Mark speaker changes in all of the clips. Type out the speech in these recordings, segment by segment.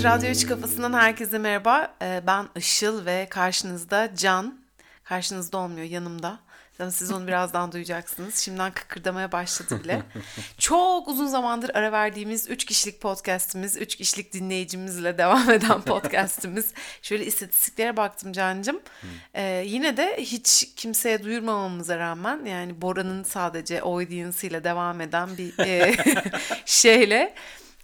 Speaker 1: Evet, Radyo 3 Kafasından herkese merhaba. Ee, ben Işıl ve karşınızda Can. Karşınızda olmuyor, yanımda. Zaten siz onu birazdan duyacaksınız. Şimdiden kıkırdamaya başladı bile. Çok uzun zamandır ara verdiğimiz 3 kişilik podcastimiz, 3 kişilik dinleyicimizle devam eden podcastimiz. Şöyle istatistiklere baktım Can'cığım. Ee, yine de hiç kimseye duyurmamamıza rağmen yani Bora'nın sadece audience ile devam eden bir e, şeyle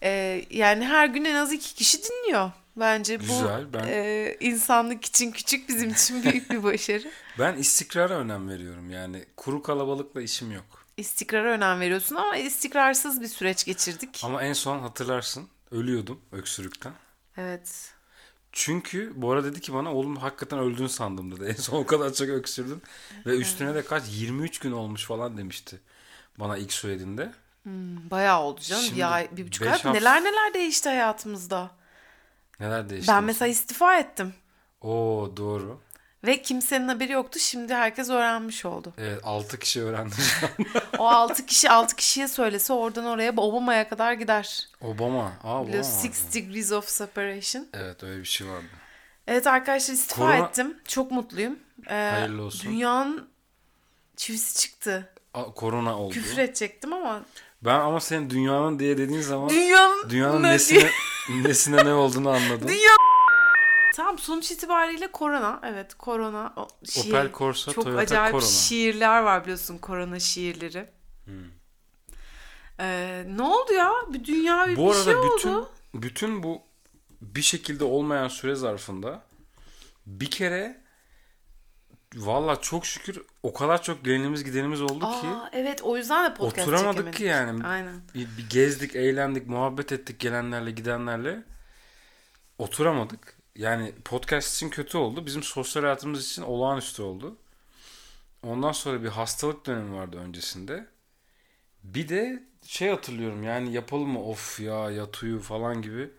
Speaker 1: e, yani her gün en az iki kişi dinliyor. Bence bu
Speaker 2: Güzel, ben-
Speaker 1: e, insanlık için küçük bizim için büyük bir başarı.
Speaker 2: Ben istikrara önem veriyorum. Yani kuru kalabalıkla işim yok.
Speaker 1: İstikrara önem veriyorsun ama istikrarsız bir süreç geçirdik.
Speaker 2: Ama en son hatırlarsın ölüyordum öksürükten.
Speaker 1: Evet.
Speaker 2: Çünkü Bora dedi ki bana oğlum hakikaten öldün sandım dedi. En son o kadar çok öksürdün. Ve üstüne de kaç 23 gün olmuş falan demişti. Bana ilk söylediğinde.
Speaker 1: Bayağı oldu canım.
Speaker 2: Şimdi
Speaker 1: bir ay, bir buçuk ay.
Speaker 2: hafta-
Speaker 1: Neler neler değişti hayatımızda.
Speaker 2: Neler değişti?
Speaker 1: Ben mesela istifa ettim.
Speaker 2: Oo doğru.
Speaker 1: Ve kimsenin haberi yoktu. Şimdi herkes öğrenmiş oldu.
Speaker 2: Evet 6 kişi öğrendi.
Speaker 1: O altı kişi altı kişiye söylese oradan oraya Obama'ya kadar gider.
Speaker 2: Obama. Aa, Obama.
Speaker 1: Six Degrees of Separation.
Speaker 2: Evet öyle bir şey vardı.
Speaker 1: Evet arkadaşlar istifa
Speaker 2: Korona-
Speaker 1: ettim. Çok mutluyum. Ee,
Speaker 2: Hayırlı olsun.
Speaker 1: Dünyanın çivisi çıktı.
Speaker 2: Aa, korona oldu.
Speaker 1: Küfür edecektim ama.
Speaker 2: Ben ama senin dünyanın diye dediğin zaman
Speaker 1: Dünyanın,
Speaker 2: dünyanın
Speaker 1: ne-
Speaker 2: nesine, nesine ne olduğunu anladım.
Speaker 1: Dünya... Tamam sonuç itibariyle korona. Evet korona. O şiir-
Speaker 2: Opel Corsa,
Speaker 1: Çok
Speaker 2: Toyota
Speaker 1: acayip
Speaker 2: Corona.
Speaker 1: şiirler var biliyorsun korona şiirleri. Ee, ne oldu ya? Bir dünya bir,
Speaker 2: Bu
Speaker 1: bir
Speaker 2: arada
Speaker 1: şey
Speaker 2: bütün
Speaker 1: oldu.
Speaker 2: bütün bu bir şekilde olmayan süre zarfında bir kere valla çok şükür o kadar çok gelenimiz gidenimiz oldu ki
Speaker 1: Aa, evet o yüzden de podcast
Speaker 2: oturamadık
Speaker 1: çekemedik.
Speaker 2: ki yani.
Speaker 1: Aynen.
Speaker 2: Bir, bir gezdik, eğlendik, muhabbet ettik gelenlerle, gidenlerle. Oturamadık. Yani podcast için kötü oldu. Bizim sosyal hayatımız için olağanüstü oldu. Ondan sonra bir hastalık dönemi vardı öncesinde. Bir de şey hatırlıyorum yani yapalım mı of ya yat uyu falan gibi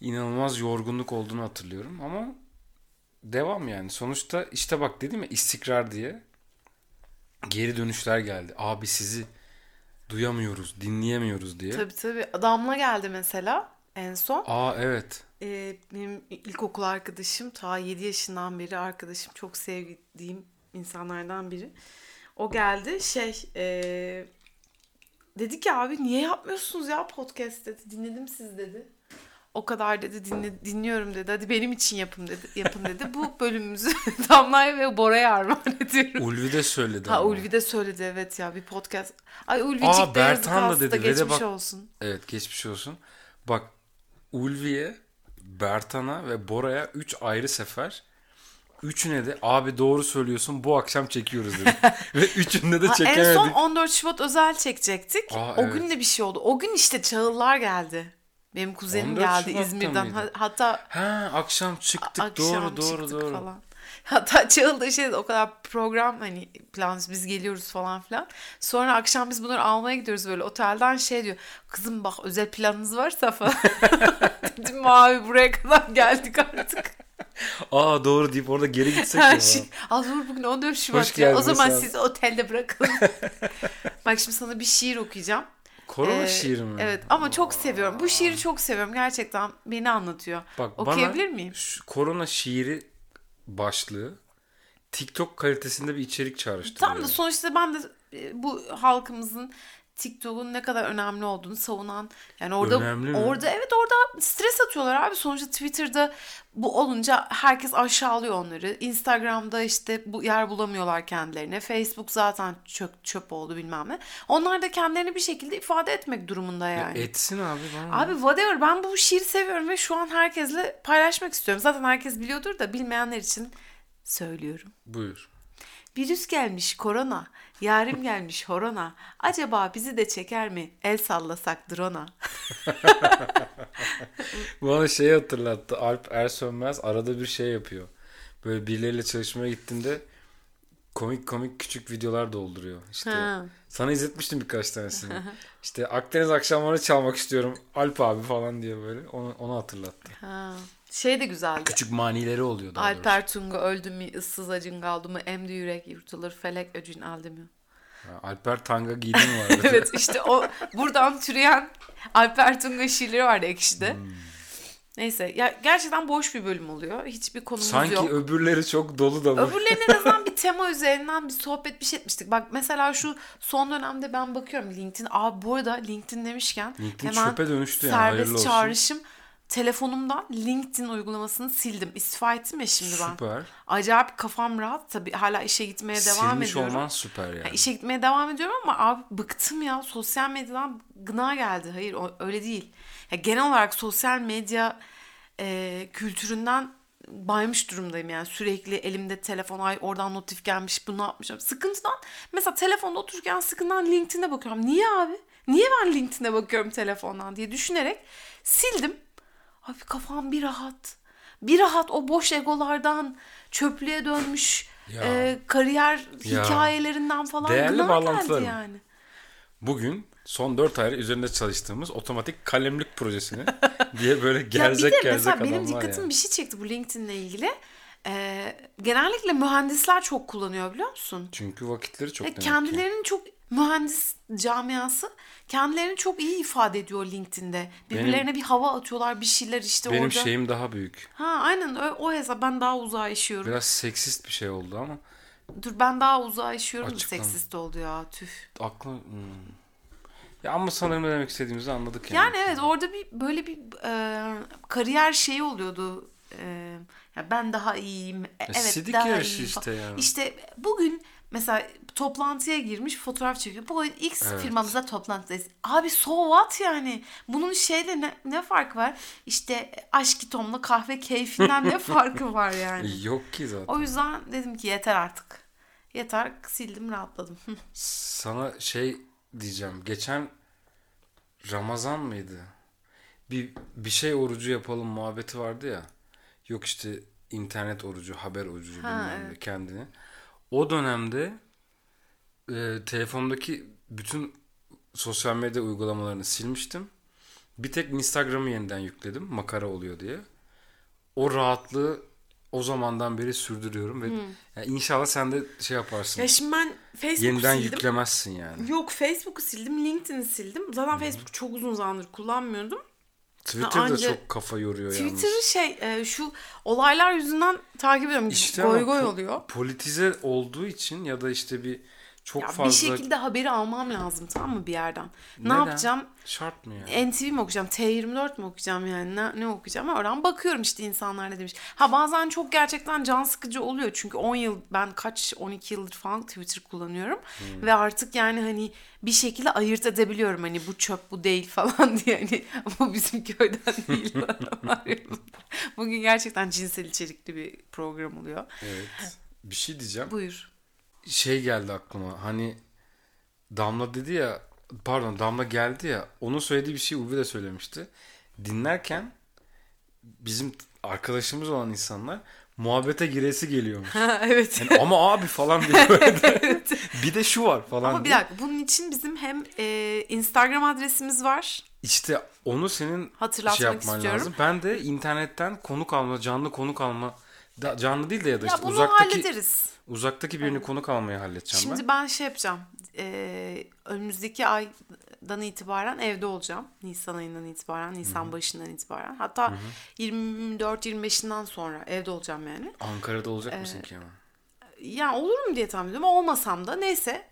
Speaker 2: inanılmaz yorgunluk olduğunu hatırlıyorum ama devam yani. Sonuçta işte bak dedim ya istikrar diye geri dönüşler geldi. Abi sizi duyamıyoruz, dinleyemiyoruz diye.
Speaker 1: Tabii tabii. Damla geldi mesela en son.
Speaker 2: Aa evet.
Speaker 1: Ee, benim ilkokul arkadaşım ta 7 yaşından beri arkadaşım çok sevdiğim insanlardan biri. O geldi şey ee, dedi ki abi niye yapmıyorsunuz ya podcast dedi. Dinledim siz dedi. O kadar dedi dinle, dinliyorum dedi. Hadi benim için yapın dedi. Yapın dedi. Bu bölümümüzü Damla'ya ve Bora'ya armağan ediyorum.
Speaker 2: Ulvi de söyledi
Speaker 1: Ha
Speaker 2: ama.
Speaker 1: Ulvi de söyledi evet ya bir podcast. Ay Ulvicik de yazık hasta geçmiş
Speaker 2: bak-
Speaker 1: olsun.
Speaker 2: Evet geçmiş olsun. Bak Ulvi'ye, Bertan'a ve Bora'ya 3 ayrı sefer Üçüne de abi doğru söylüyorsun bu akşam çekiyoruz dedi. ve üçünde de
Speaker 1: Ha,
Speaker 2: çekemedik.
Speaker 1: en son 14 Şubat özel çekecektik.
Speaker 2: Aa,
Speaker 1: o
Speaker 2: evet.
Speaker 1: gün de bir şey oldu. O gün işte Çağıllar geldi. Benim kuzenim
Speaker 2: 14
Speaker 1: geldi
Speaker 2: Şubat'ta
Speaker 1: İzmir'den.
Speaker 2: mıydı?
Speaker 1: Ha- hatta
Speaker 2: Ha akşam çıktık
Speaker 1: akşam
Speaker 2: doğru doğru
Speaker 1: çıktık
Speaker 2: doğru.
Speaker 1: falan. Hatta Çağıl da şey o kadar program hani plan biz geliyoruz falan filan. Sonra akşam biz bunları almaya gidiyoruz böyle otelden şey diyor. Kızım bak özel planınız varsa falan. Dedim abi buraya kadar geldik artık.
Speaker 2: Aa doğru deyip orada geri gitsek
Speaker 1: Her
Speaker 2: ya.
Speaker 1: şey. Al dur bugün 14 Şubat
Speaker 2: Hoş
Speaker 1: ya. O zaman sizi otelde bırakalım. Bak şimdi sana bir şiir okuyacağım.
Speaker 2: Korona
Speaker 1: Ee,
Speaker 2: şiiri mi?
Speaker 1: Evet ama çok seviyorum. Bu şiiri çok seviyorum. Gerçekten beni anlatıyor.
Speaker 2: Bak
Speaker 1: Okuyabilir
Speaker 2: bana
Speaker 1: miyim?
Speaker 2: şu korona şiiri başlığı TikTok kalitesinde bir içerik çağrıştırıyor.
Speaker 1: Tam da sonuçta ben de e, bu halkımızın TikTok'un ne kadar önemli olduğunu savunan yani orada
Speaker 2: Önemli mi?
Speaker 1: orada evet orada stres atıyorlar abi sonuçta Twitter'da bu olunca herkes aşağılıyor onları. Instagram'da işte bu yer bulamıyorlar kendilerine. Facebook zaten çöp çöp oldu bilmem ne. Onlar da kendilerini bir şekilde ifade etmek durumunda yani.
Speaker 2: Etsin abi bana.
Speaker 1: Abi whatever ben bu şiiri seviyorum ve şu an herkesle paylaşmak istiyorum. Zaten herkes biliyordur da bilmeyenler için söylüyorum.
Speaker 2: Buyur.
Speaker 1: Virüs gelmiş korona, yarim gelmiş horona. Acaba bizi de çeker mi? El sallasak drone'a.
Speaker 2: Bana şeyi hatırlattı. Alp Ersönmez arada bir şey yapıyor. Böyle birileriyle çalışmaya gittiğinde komik komik küçük videolar dolduruyor. İşte
Speaker 1: Ha.
Speaker 2: sana izletmiştim birkaç tanesini. işte Akdeniz akşamları çalmak istiyorum Alp abi falan diye böyle onu, onu hatırlattı.
Speaker 1: Ha. Şey de güzeldi.
Speaker 2: Küçük manileri oluyor daha doğrusu.
Speaker 1: Alper Tunga öldü mü, ıssız acın kaldı mı, emdi yürek yurtulur, felek öcün aldı mı?
Speaker 2: Alper tanga giydi mi vardı?
Speaker 1: evet işte o buradan türeyen Alper Tunga şiirleri vardı Ekşi'de. Neyse ya gerçekten boş bir bölüm oluyor. Hiçbir konumuz
Speaker 2: Sanki
Speaker 1: yok.
Speaker 2: öbürleri çok dolu da.
Speaker 1: Öbürlerinin en azından bir tema üzerinden bir sohbet bir şey etmiştik. Bak mesela şu son dönemde ben bakıyorum LinkedIn. Abi bu arada LinkedIn demişken
Speaker 2: LinkedIn
Speaker 1: hemen
Speaker 2: çöpe dönüştü yani,
Speaker 1: serbest
Speaker 2: olsun.
Speaker 1: Telefonumdan LinkedIn uygulamasını sildim. İstifa ettim ya şimdi ben.
Speaker 2: Süper.
Speaker 1: Acayip kafam rahat. Tabii hala işe gitmeye devam
Speaker 2: Silmiş
Speaker 1: ediyorum.
Speaker 2: olman süper yani.
Speaker 1: Yani işe gitmeye devam ediyorum ama abi bıktım ya. Sosyal medyadan gına geldi. Hayır öyle değil. Ya genel olarak sosyal medya e, kültüründen baymış durumdayım yani. Sürekli elimde telefon ay oradan notif gelmiş bunu yapmışım. Sıkıntıdan mesela telefonda otururken sıkıntıdan LinkedIn'e bakıyorum. Niye abi? Niye ben LinkedIn'e bakıyorum telefondan diye düşünerek sildim. Abi kafam bir rahat. Bir rahat o boş egolardan çöplüğe dönmüş
Speaker 2: Ya.
Speaker 1: e, kariyer
Speaker 2: Ya.
Speaker 1: hikayelerinden falan
Speaker 2: Değerli bağlantılarım.
Speaker 1: yani.
Speaker 2: Bugün son 4 ay üzerinde çalıştığımız otomatik kalemlik projesini diye böyle
Speaker 1: Ya bir
Speaker 2: gerzek
Speaker 1: de
Speaker 2: gerzek
Speaker 1: mesela benim
Speaker 2: adamlar
Speaker 1: dikkatimi
Speaker 2: yani.
Speaker 1: bir şey çekti bu LinkedIn'le ilgili. Ee, genellikle mühendisler çok kullanıyor biliyor musun?
Speaker 2: Çünkü vakitleri çok
Speaker 1: E,
Speaker 2: demek ki.
Speaker 1: kendilerinin çok mühendis camiası kendilerini çok iyi ifade ediyor LinkedIn'de. Birbirlerine bir hava atıyorlar bir şeyler işte
Speaker 2: Benim
Speaker 1: orada.
Speaker 2: şeyim daha büyük.
Speaker 1: Ha aynen o, o hesap ben daha uzağa işiyorum.
Speaker 2: Biraz seksist bir şey oldu ama
Speaker 1: Dur ben daha uzağa işiyorum da
Speaker 2: Açıklan.
Speaker 1: seksist oldu ya tüh.
Speaker 2: aklı... Hmm. Ya ama sanırım ne demek istediğimizi anladık yani.
Speaker 1: Yani evet orada bir böyle bir e, kariyer şeyi oluyordu. E, ya ben daha iyiyim. e, Evet
Speaker 2: sidik
Speaker 1: daha
Speaker 2: yarışı
Speaker 1: iyiyim
Speaker 2: işte yani.
Speaker 1: İşte bugün mesela toplantıya girmiş fotoğraf çekiyor. Bugün X
Speaker 2: Evet.
Speaker 1: firmamızda toplantıdayız. Abi so what yani? Bunun şeyle ne, ne fark var? İşte aşk tomla kahve keyfinden ne farkı var yani?
Speaker 2: Yok ki zaten.
Speaker 1: O yüzden dedim ki yeter artık. Yeter sildim rahatladım.
Speaker 2: Sana şey diyeceğim. Geçen Ramazan mıydı? Bir bir şey orucu yapalım muhabbeti vardı ya. Yok işte internet orucu, haber orucu
Speaker 1: Ha,
Speaker 2: bilmem
Speaker 1: evet.
Speaker 2: kendini. O dönemde e, telefondaki bütün sosyal medya uygulamalarını silmiştim. Bir tek Instagram'ı yeniden yükledim. Makara oluyor diye. O rahatlığı o zamandan beri sürdürüyorum ve yani inşallah sen de şey yaparsın.
Speaker 1: Hmm. ya şimdi ben Facebook'u
Speaker 2: Yeniden
Speaker 1: sildim.
Speaker 2: yüklemezsin yani.
Speaker 1: Yok Facebook'u sildim, LinkedIn'i sildim. Zaten Facebook'u çok uzun zamandır kullanmıyordum.
Speaker 2: Twitter da
Speaker 1: anca-
Speaker 2: çok kafa yoruyor yalnız.
Speaker 1: Twitter'ı şey e, şu olaylar yüzünden takip ediyorum.
Speaker 2: İşte
Speaker 1: goy
Speaker 2: ama
Speaker 1: goy
Speaker 2: po-
Speaker 1: oluyor.
Speaker 2: Politize olduğu için ya da işte bir çok
Speaker 1: Ya
Speaker 2: fazla
Speaker 1: bir şekilde haberi almam lazım tamam mı bir yerden? Ne
Speaker 2: Neden?
Speaker 1: yapacağım?
Speaker 2: şart mı yani?
Speaker 1: NTV mi okuyacağım? T24 mi okuyacağım yani? Ne, ne okuyacağım? Oradan bakıyorum işte insanlar ne demiş. Ha bazen çok gerçekten can sıkıcı oluyor. Çünkü 10 yıl ben kaç 12 yıldır falan Twitter kullanıyorum.
Speaker 2: Hmm.
Speaker 1: Ve artık yani hani bir şekilde ayırt edebiliyorum. Hani bu çöp bu değil falan diye. Hani bu bizim köyden değil. Bugün gerçekten cinsel içerikli bir program oluyor.
Speaker 2: Evet. Bir şey diyeceğim.
Speaker 1: Buyur.
Speaker 2: Şey geldi aklıma. Hani Damla dedi ya pardon Damla geldi ya onun söylediği bir şey Uvi de söylemişti. Dinlerken bizim arkadaşımız olan insanlar muhabbete giresi geliyormuş.
Speaker 1: Ha, evet.
Speaker 2: Yani ama abi falan diye böyle bir de şu var falan
Speaker 1: Ama bir
Speaker 2: diye.
Speaker 1: dakika bunun için bizim hem e, Instagram adresimiz var.
Speaker 2: İşte onu senin
Speaker 1: Hatırlatmak
Speaker 2: şey yapman
Speaker 1: istiyorum.
Speaker 2: lazım. Ben de internetten konuk alma, canlı konuk alma da, canlı değil de ya da
Speaker 1: Ya
Speaker 2: işte uzaktaki
Speaker 1: hallederiz.
Speaker 2: Uzaktaki birini konuk almayı halledeceğim
Speaker 1: Şimdi
Speaker 2: ben.
Speaker 1: ben şey yapacağım. Ee, önümüzdeki aydan itibaren evde olacağım. Nisan ayından itibaren, Nisan başından itibaren. Hatta 24-25'inden sonra evde olacağım yani.
Speaker 2: Ankara'da olacak
Speaker 1: Ee,
Speaker 2: mısın ki hemen?
Speaker 1: Yani olurum diye tahmin ediyorum. Olmasam da neyse.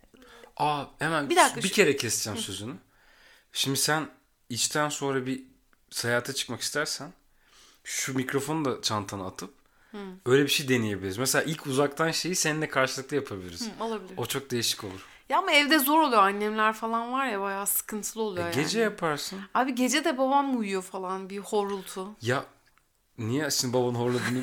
Speaker 2: Aa hemen
Speaker 1: Bir
Speaker 2: bir,
Speaker 1: dakika, şu-
Speaker 2: kere keseceğim sözünü. Şimdi sen içten sonra bir seyahate çıkmak istersen şu mikrofonu da çantana atıp öyle bir şey deneyebiliriz. Mesela ilk uzaktan şeyi seninle karşılıklı yapabiliriz.
Speaker 1: Hı, olabilir.
Speaker 2: O çok değişik olur.
Speaker 1: Ya ama evde zor oluyor. Annemler falan var ya bayağı sıkıntılı oluyor yani.
Speaker 2: E, Gece yaparsın.
Speaker 1: Abi gece de babam uyuyor falan bir horultu.
Speaker 2: Ya niye şimdi babanın horladığını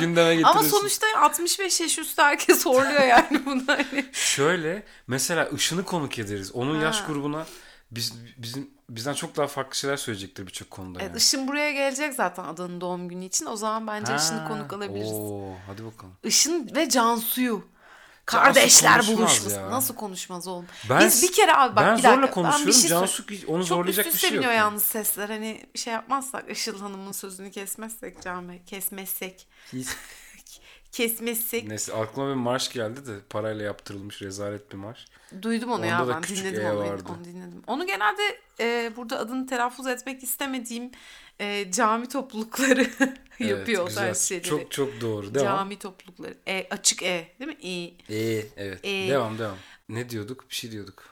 Speaker 2: gündeme getiriyorsun?
Speaker 1: Ama sonuçta 65 yaş üstü herkes horluyor yani bunu hani.
Speaker 2: Şöyle mesela ışını konuk ederiz. Onun yaş
Speaker 1: Ha.
Speaker 2: grubuna biz bizim bizden çok daha farklı şeyler söyleyecektir birçok konuda
Speaker 1: Evet,
Speaker 2: yani.
Speaker 1: Işın buraya gelecek zaten Adan'ın doğum günü için. O zaman bence Işın'ı
Speaker 2: Ha,
Speaker 1: konuk alabiliriz.
Speaker 2: Oo, hadi bakalım.
Speaker 1: Işın ve Cansu'yu. Kardeşler
Speaker 2: ya.
Speaker 1: Nasıl konuşmaz oğlum?
Speaker 2: Ben,
Speaker 1: Biz bir kere abi bak
Speaker 2: ben
Speaker 1: bir
Speaker 2: zorla
Speaker 1: dakika. ben
Speaker 2: konuşuyorum.
Speaker 1: bir şey
Speaker 2: Cansu onu
Speaker 1: Çok
Speaker 2: zorlayacak bir şey yok. yani.
Speaker 1: yalnız sesler. Hani şey yapmazsak Işıl Hanım'ın sözünü kesmezsek Can Bey. Kesmezsek.
Speaker 2: Kes-
Speaker 1: kesmesi.
Speaker 2: Neyse aklıma bir marş geldi de parayla yaptırılmış rezalet bir marş.
Speaker 1: Duydum onu ya
Speaker 2: Onda da
Speaker 1: ben dinledim
Speaker 2: E
Speaker 1: onu,
Speaker 2: vardı.
Speaker 1: onu dinledim. Onu genelde e, burada adını telaffuz etmek istemediğim e, cami toplulukları yapıyor o
Speaker 2: güzel.
Speaker 1: tarz şeyleri.
Speaker 2: Çok çok doğru. Devam.
Speaker 1: Cami toplulukları. E, açık E değil mi? İ.
Speaker 2: Ee, evet.
Speaker 1: Ee.
Speaker 2: Devam devam. Ne diyorduk? Bir şey diyorduk.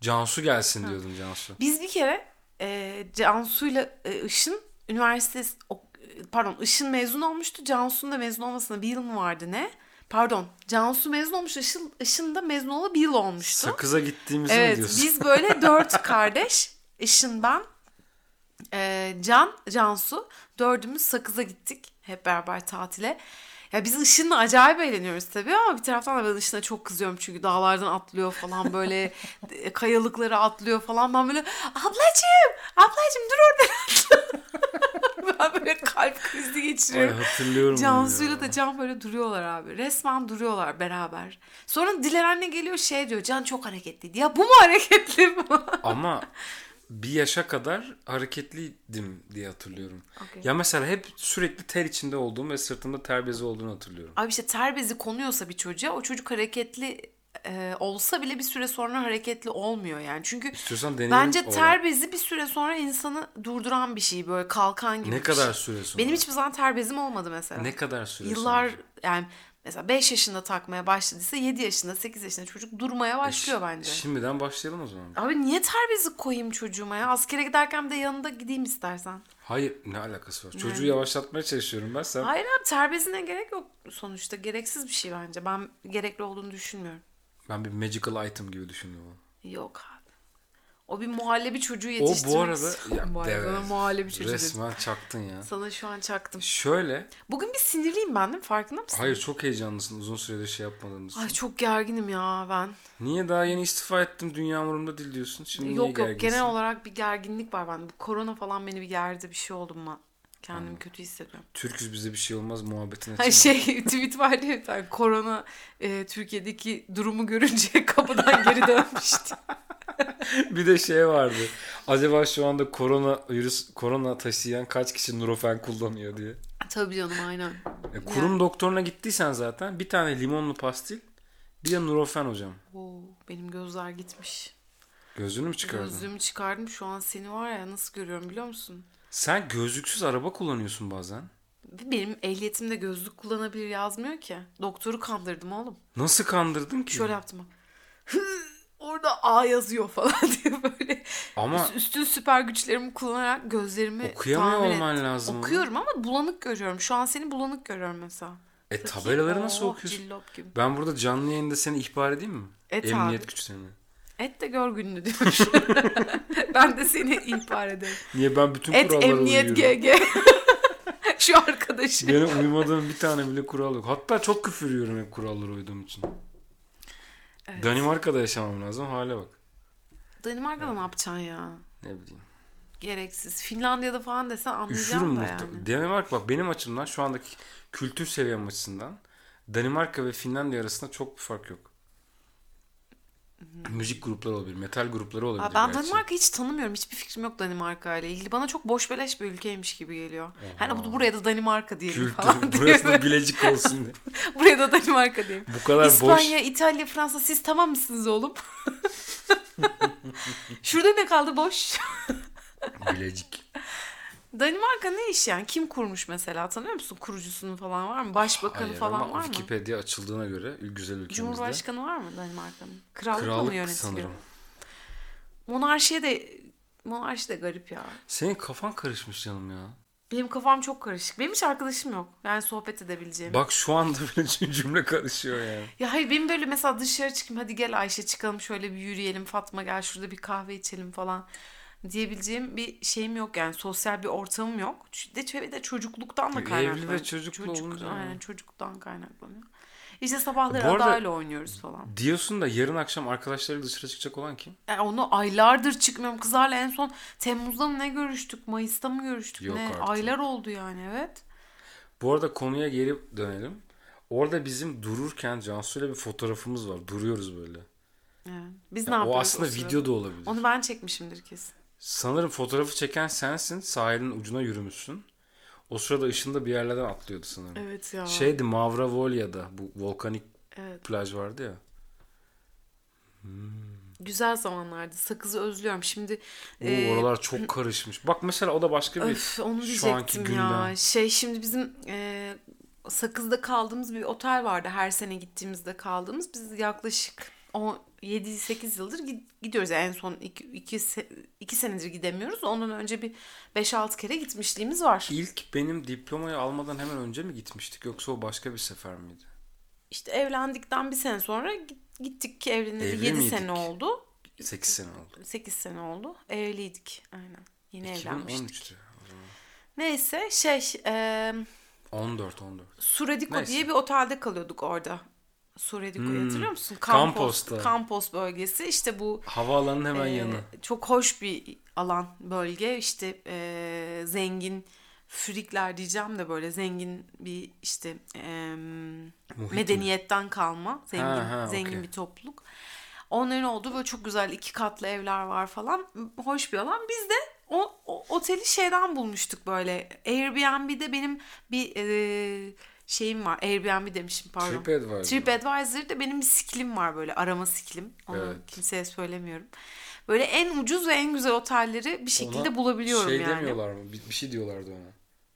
Speaker 2: Cansu gelsin diyordun Cansu.
Speaker 1: Biz bir kere e, Cansu'yla e, Işın üniversitesi ok- pardon Işın mezun olmuştu. Cansu'nun da mezun olmasına bir yıl mı vardı ne? Pardon. Cansu mezun olmuş. Işın, Işın da mezun olalı bir yıl olmuştu.
Speaker 2: Sakıza gittiğimizi mi
Speaker 1: Evet
Speaker 2: diyorsun?
Speaker 1: biz böyle dört kardeş Işın ben e, Can Cansu dördümüz Sakız'a gittik hep beraber tatile. Ya biz Işın'la acayip eğleniyoruz tabii ama bir taraftan da ben Işın'a çok kızıyorum çünkü dağlardan atlıyor falan böyle e, kayalıkları atlıyor falan. Ben böyle ablacığım ablacığım dur orada. ben böyle kalp krizi
Speaker 2: Ay,
Speaker 1: geçiriyorum.
Speaker 2: hatırlıyorum. bunu
Speaker 1: Cansu'yla da Can böyle duruyorlar abi. Resmen duruyorlar beraber. Sonra Dilan anne geliyor şey diyor. Can çok hareketliydi. Ya bu mu hareketli mi?
Speaker 2: Ama bir yaşa kadar hareketliydim diye hatırlıyorum.
Speaker 1: Okey.
Speaker 2: Ya mesela hep sürekli ter içinde olduğum ve sırtımda ter bezi olduğunu hatırlıyorum.
Speaker 1: Abi işte ter bezi konuyorsa bir çocuğa o çocuk hareketli e, olsa bile bir süre sonra hareketli olmuyor yani. Çünkü
Speaker 2: İstiyorsan
Speaker 1: bence ter bezi bir süre sonra insanı durduran bir şey böyle kalkan gibi
Speaker 2: Ne kadar
Speaker 1: şey.
Speaker 2: süre sonra?
Speaker 1: Benim hiçbir zaman ter bezim olmadı mesela.
Speaker 2: Ne kadar süre
Speaker 1: Yıllar
Speaker 2: sonra?
Speaker 1: yani mesela 5 yaşında takmaya başladıysa 7 yaşında 8 yaşında çocuk durmaya başlıyor
Speaker 2: Ş-
Speaker 1: bence.
Speaker 2: Şimdiden başlayalım o zaman.
Speaker 1: Abi niye ter bezi koyayım çocuğuma ya? Askere giderken de yanında gideyim istersen.
Speaker 2: Hayır ne alakası var? Çocuğu yavaşlatmaya çalışıyorum ben. Sen
Speaker 1: Hayır abi ter bezine gerek yok sonuçta. Gereksiz bir şey bence. Ben gerekli olduğunu düşünmüyorum.
Speaker 2: ben bir magical item gibi düşünüyorum.
Speaker 1: Yok. O bir muhallebi çocuğu
Speaker 2: O
Speaker 1: yetiştirmek
Speaker 2: bu arada
Speaker 1: istiyorum.
Speaker 2: ya,
Speaker 1: Bu arada
Speaker 2: evet,
Speaker 1: bana muhallebi çocuğu dedim.
Speaker 2: resmen çaktın ya.
Speaker 1: Sana şu an çaktım.
Speaker 2: Şöyle
Speaker 1: Bugün bir sinirliyim ben değil mi? Farkında mısın?
Speaker 2: hayır çok heyecanlısın uzun süredir şey yapmadığımız için.
Speaker 1: Ay çok gerginim ya ben.
Speaker 2: Niye daha yeni istifa ettim dünya umurumda değil diyorsun. Şimdi niye
Speaker 1: yok yok
Speaker 2: gerginsin?
Speaker 1: genel olarak bir gerginlik var bende. Bu korona falan beni bir gerdi bir şey oldum ben. Kendimi kötü hissediyorum.
Speaker 2: Türküz bize bir şey olmaz muhabbetine
Speaker 1: Hani şey tweet vardı ya tane, korona e, Türkiye'deki durumu görünce kapıdan geri dönmüştü.
Speaker 2: bir de şey vardı. Acaba şu anda korona virüs korona taşıyan kaç kişi Nurofen kullanıyor diye.
Speaker 1: Tabii canım aynen.
Speaker 2: E, kurum doktoruna gittiysen zaten bir tane limonlu pastil bir de Nurofen hocam.
Speaker 1: Oo, benim gözler gitmiş.
Speaker 2: Gözünü mü çıkardın?
Speaker 1: Gözlüğümü çıkardım şu an seni var ya nasıl görüyorum biliyor musun?
Speaker 2: Sen gözlüksüz araba kullanıyorsun bazen.
Speaker 1: Benim ehliyetimde gözlük kullanabilir yazmıyor ki. Doktoru kandırdım oğlum.
Speaker 2: Nasıl kandırdın ki?
Speaker 1: Şöyle yaptım Orada A yazıyor falan diye böyle.
Speaker 2: Ama
Speaker 1: Üst- Üstün süper güçlerimi kullanarak gözlerimi
Speaker 2: okuyamıyor olman lazım. onu.
Speaker 1: Okuyorum ama bulanık görüyorum. Şu an seni bulanık görüyorum mesela.
Speaker 2: E
Speaker 1: Bakayım.
Speaker 2: tabelaları nasıl
Speaker 1: Oh,
Speaker 2: okuyorsun?
Speaker 1: Gibi.
Speaker 2: Ben burada canlı yayında seni ihbar edeyim mi?
Speaker 1: Et
Speaker 2: Emniyet
Speaker 1: abi.
Speaker 2: güçlerini.
Speaker 1: Et de gör gününü diyor. ben de seni ihbar ederim.
Speaker 2: Niye ben bütün
Speaker 1: Et
Speaker 2: kurallara
Speaker 1: emniyet
Speaker 2: uyuyorum?
Speaker 1: GG. Şu arkadaşı.
Speaker 2: Benim uymadığım bir tane bile kural yok. Hatta çok küfür yiyorum hep kurallara uyduğum için.
Speaker 1: Evet.
Speaker 2: Danimarka'da yaşamam lazım. Hale bak.
Speaker 1: Danimarka'da ne yapacaksın ya?
Speaker 2: Ne bileyim.
Speaker 1: Gereksiz. Finlandiya'da falan desen
Speaker 2: Üşürüm
Speaker 1: anlayacağım da
Speaker 2: muhtemelen.
Speaker 1: yani.
Speaker 2: Danimarka bak benim açımdan şu andaki kültür seviyem açısından Danimarka ve Finlandiya arasında çok bir fark yok. Müzik grupları olabilir, metal grupları olabilir.
Speaker 1: Aa, ben
Speaker 2: gerçi.
Speaker 1: Danimarka'yı hiç tanımıyorum. Hiçbir fikrim yok Danimarka ile ilgili. Bana çok boş beleş bir ülkeymiş gibi geliyor. Hani bu buraya da Danimarka diyelim falan
Speaker 2: Kültür,
Speaker 1: diye.
Speaker 2: burası da bilecik olsun diye.
Speaker 1: buraya da Danimarka diyelim.
Speaker 2: Bu kadar
Speaker 1: İspanya, İtalya, Fransa siz tamam mısınız oğlum? Şurada ne kaldı boş?
Speaker 2: boş. Bilecik.
Speaker 1: Danimarka ne iş yani? Kim kurmuş mesela? Tanıyor musun? Kurucusunu falan var mı? Başbakanı
Speaker 2: Hayır
Speaker 1: falan
Speaker 2: ama
Speaker 1: var mı?
Speaker 2: Wikipedia açıldığına göre güzel ülkemizde.
Speaker 1: Cumhurbaşkanı var mı Danimarka'nın? Krallıkla mı
Speaker 2: Krallık
Speaker 1: yönetiliyor?
Speaker 2: sanırım.
Speaker 1: Monarşiye de monarşi de garip ya.
Speaker 2: Senin kafan karışmış canım ya.
Speaker 1: Benim kafam çok karışık. Benim hiç arkadaşım yok. Yani sohbet edebileceğim.
Speaker 2: Bak şu anda bile cümle karışıyor yani.
Speaker 1: Ya hayır benim böyle mesela dışarı çıkayım hadi gel Ayşe çıkalım şöyle bir yürüyelim Fatma gel şurada bir kahve içelim falan diyebileceğim bir şeyim yok yani sosyal bir ortamım yok. De, de çocukluktan da
Speaker 2: Evli ve
Speaker 1: kaynaklanıyor.
Speaker 2: çocuklu
Speaker 1: Çocuk,
Speaker 2: olunca
Speaker 1: Aynen
Speaker 2: yani.
Speaker 1: çocuktan kaynaklanıyor. İşte sabahları
Speaker 2: Bu arada-
Speaker 1: adayla oynuyoruz falan.
Speaker 2: Diyorsun da yarın akşam arkadaşlarıyla dışarı çıkacak olan kim?
Speaker 1: Yani onu aylardır çıkmıyorum. Kızlarla en son Temmuz'da mı ne görüştük? Mayıs'ta mı görüştük?
Speaker 2: Yok
Speaker 1: ne?
Speaker 2: artık.
Speaker 1: Aylar oldu yani evet.
Speaker 2: Bu arada konuya geri dönelim. Orada bizim dururken Cansu'yla bir fotoğrafımız var. Duruyoruz böyle.
Speaker 1: evet. Biz ne
Speaker 2: Ya
Speaker 1: yapıyoruz
Speaker 2: o aslında video da olabilir.
Speaker 1: Onu ben çekmişimdir kesin.
Speaker 2: Sanırım fotoğrafı çeken sensin. Sahilin ucuna yürümüşsün. O sırada ışında bir yerlerden atlıyordu sanırım.
Speaker 1: Evet ya.
Speaker 2: Şeydi Mavravolya'da bu volkanik
Speaker 1: Evet.
Speaker 2: plaj vardı ya.
Speaker 1: Güzel zamanlardı. Sakızı özlüyorum. Şimdi
Speaker 2: Oo,
Speaker 1: e,
Speaker 2: oralar çok karışmış. Bak mesela o da başka bir
Speaker 1: öf, onu
Speaker 2: şu anki gündem.
Speaker 1: ya. Şey şimdi bizim e, Sakız'da kaldığımız bir otel vardı. Her sene gittiğimizde kaldığımız. Biz yaklaşık 7-8 yıldır gi- gidiyoruz. Yani en son 2 senedir gidemiyoruz. Ondan önce bir 5-6 kere gitmişliğimiz var.
Speaker 2: İlk benim diplomayı almadan hemen önce mi gitmiştik yoksa o başka bir sefer miydi?
Speaker 1: İşte evlendikten bir sene sonra git- gittik ki evleneli
Speaker 2: Evli
Speaker 1: 7
Speaker 2: miydik?
Speaker 1: sene oldu.
Speaker 2: 8 sene oldu.
Speaker 1: 8 sene oldu. Evliydik aynen. Yeni evlenmiştik.
Speaker 2: 2013'tü. o zaman.
Speaker 1: Neyse şey e,
Speaker 2: 14 14.
Speaker 1: Surediko
Speaker 2: Neyse.
Speaker 1: diye bir otelde kalıyorduk orada. Surediko'yu
Speaker 2: Hmm.
Speaker 1: hatırlıyor musun?
Speaker 2: Kampos'ta.
Speaker 1: Kampos bölgesi işte bu
Speaker 2: Havaalanının hemen
Speaker 1: e,
Speaker 2: yanı.
Speaker 1: çok hoş bir alan bölge işte e, zengin frikler diyeceğim de böyle zengin bir işte e,
Speaker 2: Muhit mi?
Speaker 1: medeniyetten kalma zengin
Speaker 2: Ha, ha,
Speaker 1: zengin
Speaker 2: okey.
Speaker 1: bir topluluk. Onların olduğu böyle çok güzel iki katlı evler var falan. Hoş bir alan. Biz de o, o oteli şeyden bulmuştuk böyle. Airbnb'de benim bir e, şeyim var. Airbnb demişim pardon.
Speaker 2: TripAdvisor.
Speaker 1: TripAdvisor'da benim bir skillim var böyle arama skillim. Onu
Speaker 2: Evet.
Speaker 1: kimseye söylemiyorum. Böyle en ucuz ve en güzel otelleri bir şekilde
Speaker 2: Ona
Speaker 1: bulabiliyorum
Speaker 2: şey
Speaker 1: yani.
Speaker 2: demiyorlar mı? Bir, bir şey diyorlardı ona.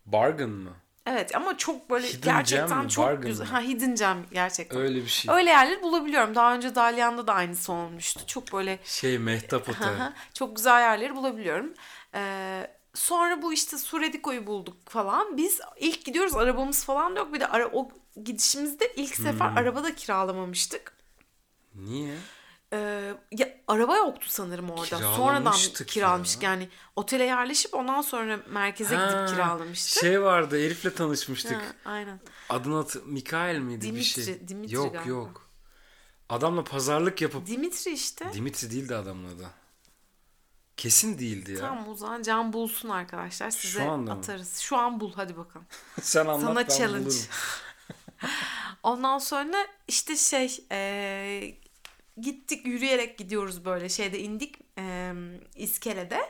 Speaker 2: Bargain mı?
Speaker 1: Evet ama çok böyle
Speaker 2: Hidden
Speaker 1: gerçekten
Speaker 2: mi?
Speaker 1: çok
Speaker 2: Bargain
Speaker 1: güzel.
Speaker 2: mı?
Speaker 1: Ha hidden gem gerçekten.
Speaker 2: Öyle bir şey.
Speaker 1: Öyle yerleri bulabiliyorum. Daha önce Dalyan'da da aynısı olmuştu. Çok böyle
Speaker 2: Şey Mehtap Otel.
Speaker 1: Çok güzel yerleri bulabiliyorum. Ee, sonra bu işte Surediko'yu bulduk falan. Biz ilk gidiyoruz arabamız falan da yok. Bir de ara, o gidişimizde ilk sefer
Speaker 2: Hmm.
Speaker 1: araba da kiralamamıştık.
Speaker 2: Niye?
Speaker 1: Ee, ya, araba yoktu sanırım orada. Sonradan
Speaker 2: Kiralamıştık ya.
Speaker 1: Yani otele yerleşip ondan sonra merkeze
Speaker 2: Ha,
Speaker 1: gidip kiralamıştık.
Speaker 2: Şey vardı herifle tanışmıştık.
Speaker 1: Ha, aynen.
Speaker 2: Adını hat Mikael miydi bir
Speaker 1: Dimitri,
Speaker 2: şey?
Speaker 1: Dimitri
Speaker 2: yok
Speaker 1: galiba.
Speaker 2: yok. Adamla pazarlık yapıp
Speaker 1: Dimitri işte.
Speaker 2: Dimitri değildi adamın adı. Kesin değildi ya.
Speaker 1: Tamam o zaman Can bulsun arkadaşlar. Size
Speaker 2: anda mı?
Speaker 1: atarız. Şu an bul hadi bakalım.
Speaker 2: Sen anlat
Speaker 1: Sana
Speaker 2: ben
Speaker 1: challenge.
Speaker 2: bulurum.
Speaker 1: Ondan sonra işte şey e, gittik yürüyerek gidiyoruz böyle şeyde indik e, iskelede.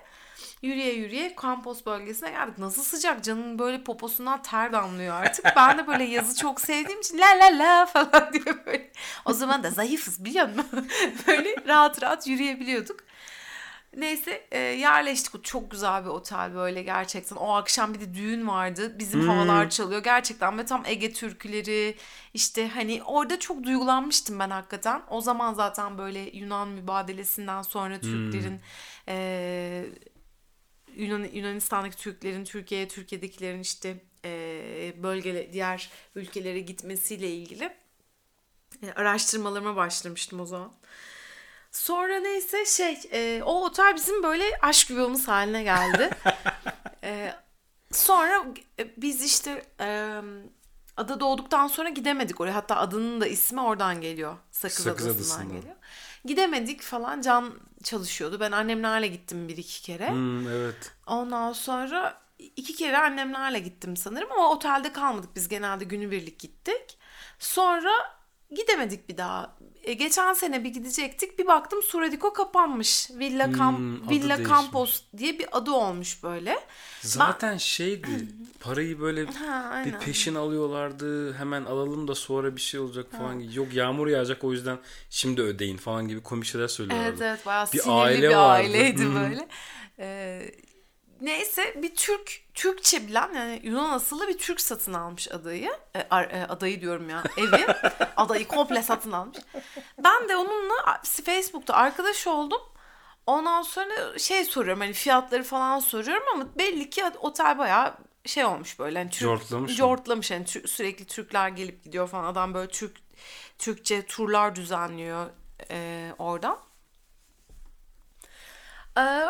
Speaker 1: Yürüye yürüye kampos bölgesine geldik. Nasıl sıcak canın böyle poposundan ter damlıyor artık. Ben de böyle yazı çok sevdiğim için la la la falan diye böyle. O zaman da zayıfız biliyor musun? böyle rahat rahat yürüyebiliyorduk. Neyse e, yerleştik. Çok güzel bir otel böyle gerçekten. O akşam bir de düğün vardı. Bizim
Speaker 2: Hmm.
Speaker 1: havalar çalıyor. Gerçekten ve tam Ege türküleri işte hani orada çok duygulanmıştım ben hakikaten. O zaman zaten böyle Yunan mübadelesinden sonra Türklerin e, Yunan, Yunanistan'daki Türklerin Türkiye'ye, Türkiye'dekilerin işte e, bölgele diğer ülkelere gitmesiyle ilgili e, araştırmalarıma başlamıştım o zaman. Sonra neyse şey e, o otel bizim böyle aşk yuvamız haline geldi. E, sonra e, biz işte e, ada doğduktan sonra gidemedik oraya. Hatta adının da ismi oradan geliyor. Sakız,
Speaker 2: Sakız
Speaker 1: Adası'ndan
Speaker 2: Adası'ndan.
Speaker 1: geliyor. Gidemedik falan. Can çalışıyordu. Ben annemlerle gittim bir iki kere.
Speaker 2: Hmm, evet.
Speaker 1: Ondan sonra iki kere annemlerle gittim sanırım ama otelde kalmadık. Biz genelde günübirlik gittik. Sonra gidemedik bir daha. E, geçen sene bir gidecektik. Bir baktım Suradiko kapanmış. Villa Camp
Speaker 2: Hmm,
Speaker 1: Villa. Campos diye bir adı olmuş böyle.
Speaker 2: Zaten şeydi parayı böyle
Speaker 1: Ha,
Speaker 2: bir peşin alıyorlardı. Hemen alalım da sonra bir şey olacak falan gibi. Yok yağmur yağacak o yüzden şimdi ödeyin falan gibi komik şeyler söylüyorlardı.
Speaker 1: Evet evet bayağı
Speaker 2: Bir
Speaker 1: sinirli
Speaker 2: aile
Speaker 1: bir
Speaker 2: vardı.
Speaker 1: aileydi böyle. Ee, neyse bir Türk Türkçe bilen yani Yunan asıllı bir Türk satın almış adayı. E, ar- e, adayı diyorum ya evi. adayı komple satın almış. Ben de onunla Facebook'ta arkadaş oldum. Ondan sonra şey soruyorum hani fiyatları falan soruyorum ama belli ki otel bayağı şey olmuş böyle. Hani Türk,
Speaker 2: Cortlamış mı?
Speaker 1: cortlamış yani Tür- sürekli Türkler gelip gidiyor falan. Adam böyle Türk Türkçe turlar düzenliyor e, oradan.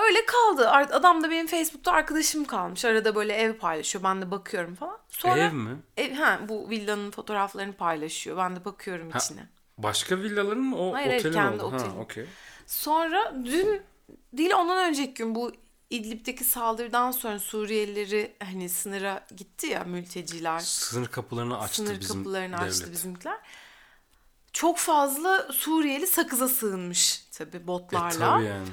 Speaker 1: Öyle kaldı. Adam da benim Facebook'ta arkadaşım kalmış. Arada böyle ev paylaşıyor. Ben de bakıyorum falan. Sonra
Speaker 2: Ev mi?
Speaker 1: ev, ha, bu villanın fotoğraflarını paylaşıyor. Ben de bakıyorum
Speaker 2: Ha,
Speaker 1: içine.
Speaker 2: Başka villaların mı o
Speaker 1: Hayır, hayır,
Speaker 2: otelin
Speaker 1: kendi
Speaker 2: oldu? Ha,
Speaker 1: otelim.
Speaker 2: okey.
Speaker 1: Sonra dün değil ondan önceki gün bu İdlib'deki saldırıdan sonra Suriyelileri hani sınıra gitti ya mülteciler.
Speaker 2: Sınır kapılarını açtı
Speaker 1: sınır
Speaker 2: bizim
Speaker 1: kapılarını
Speaker 2: devlet.
Speaker 1: açtı bizimkiler. Çok fazla Suriyeli sakıza sığınmış tabii
Speaker 2: E
Speaker 1: botlarla.
Speaker 2: tabii yani.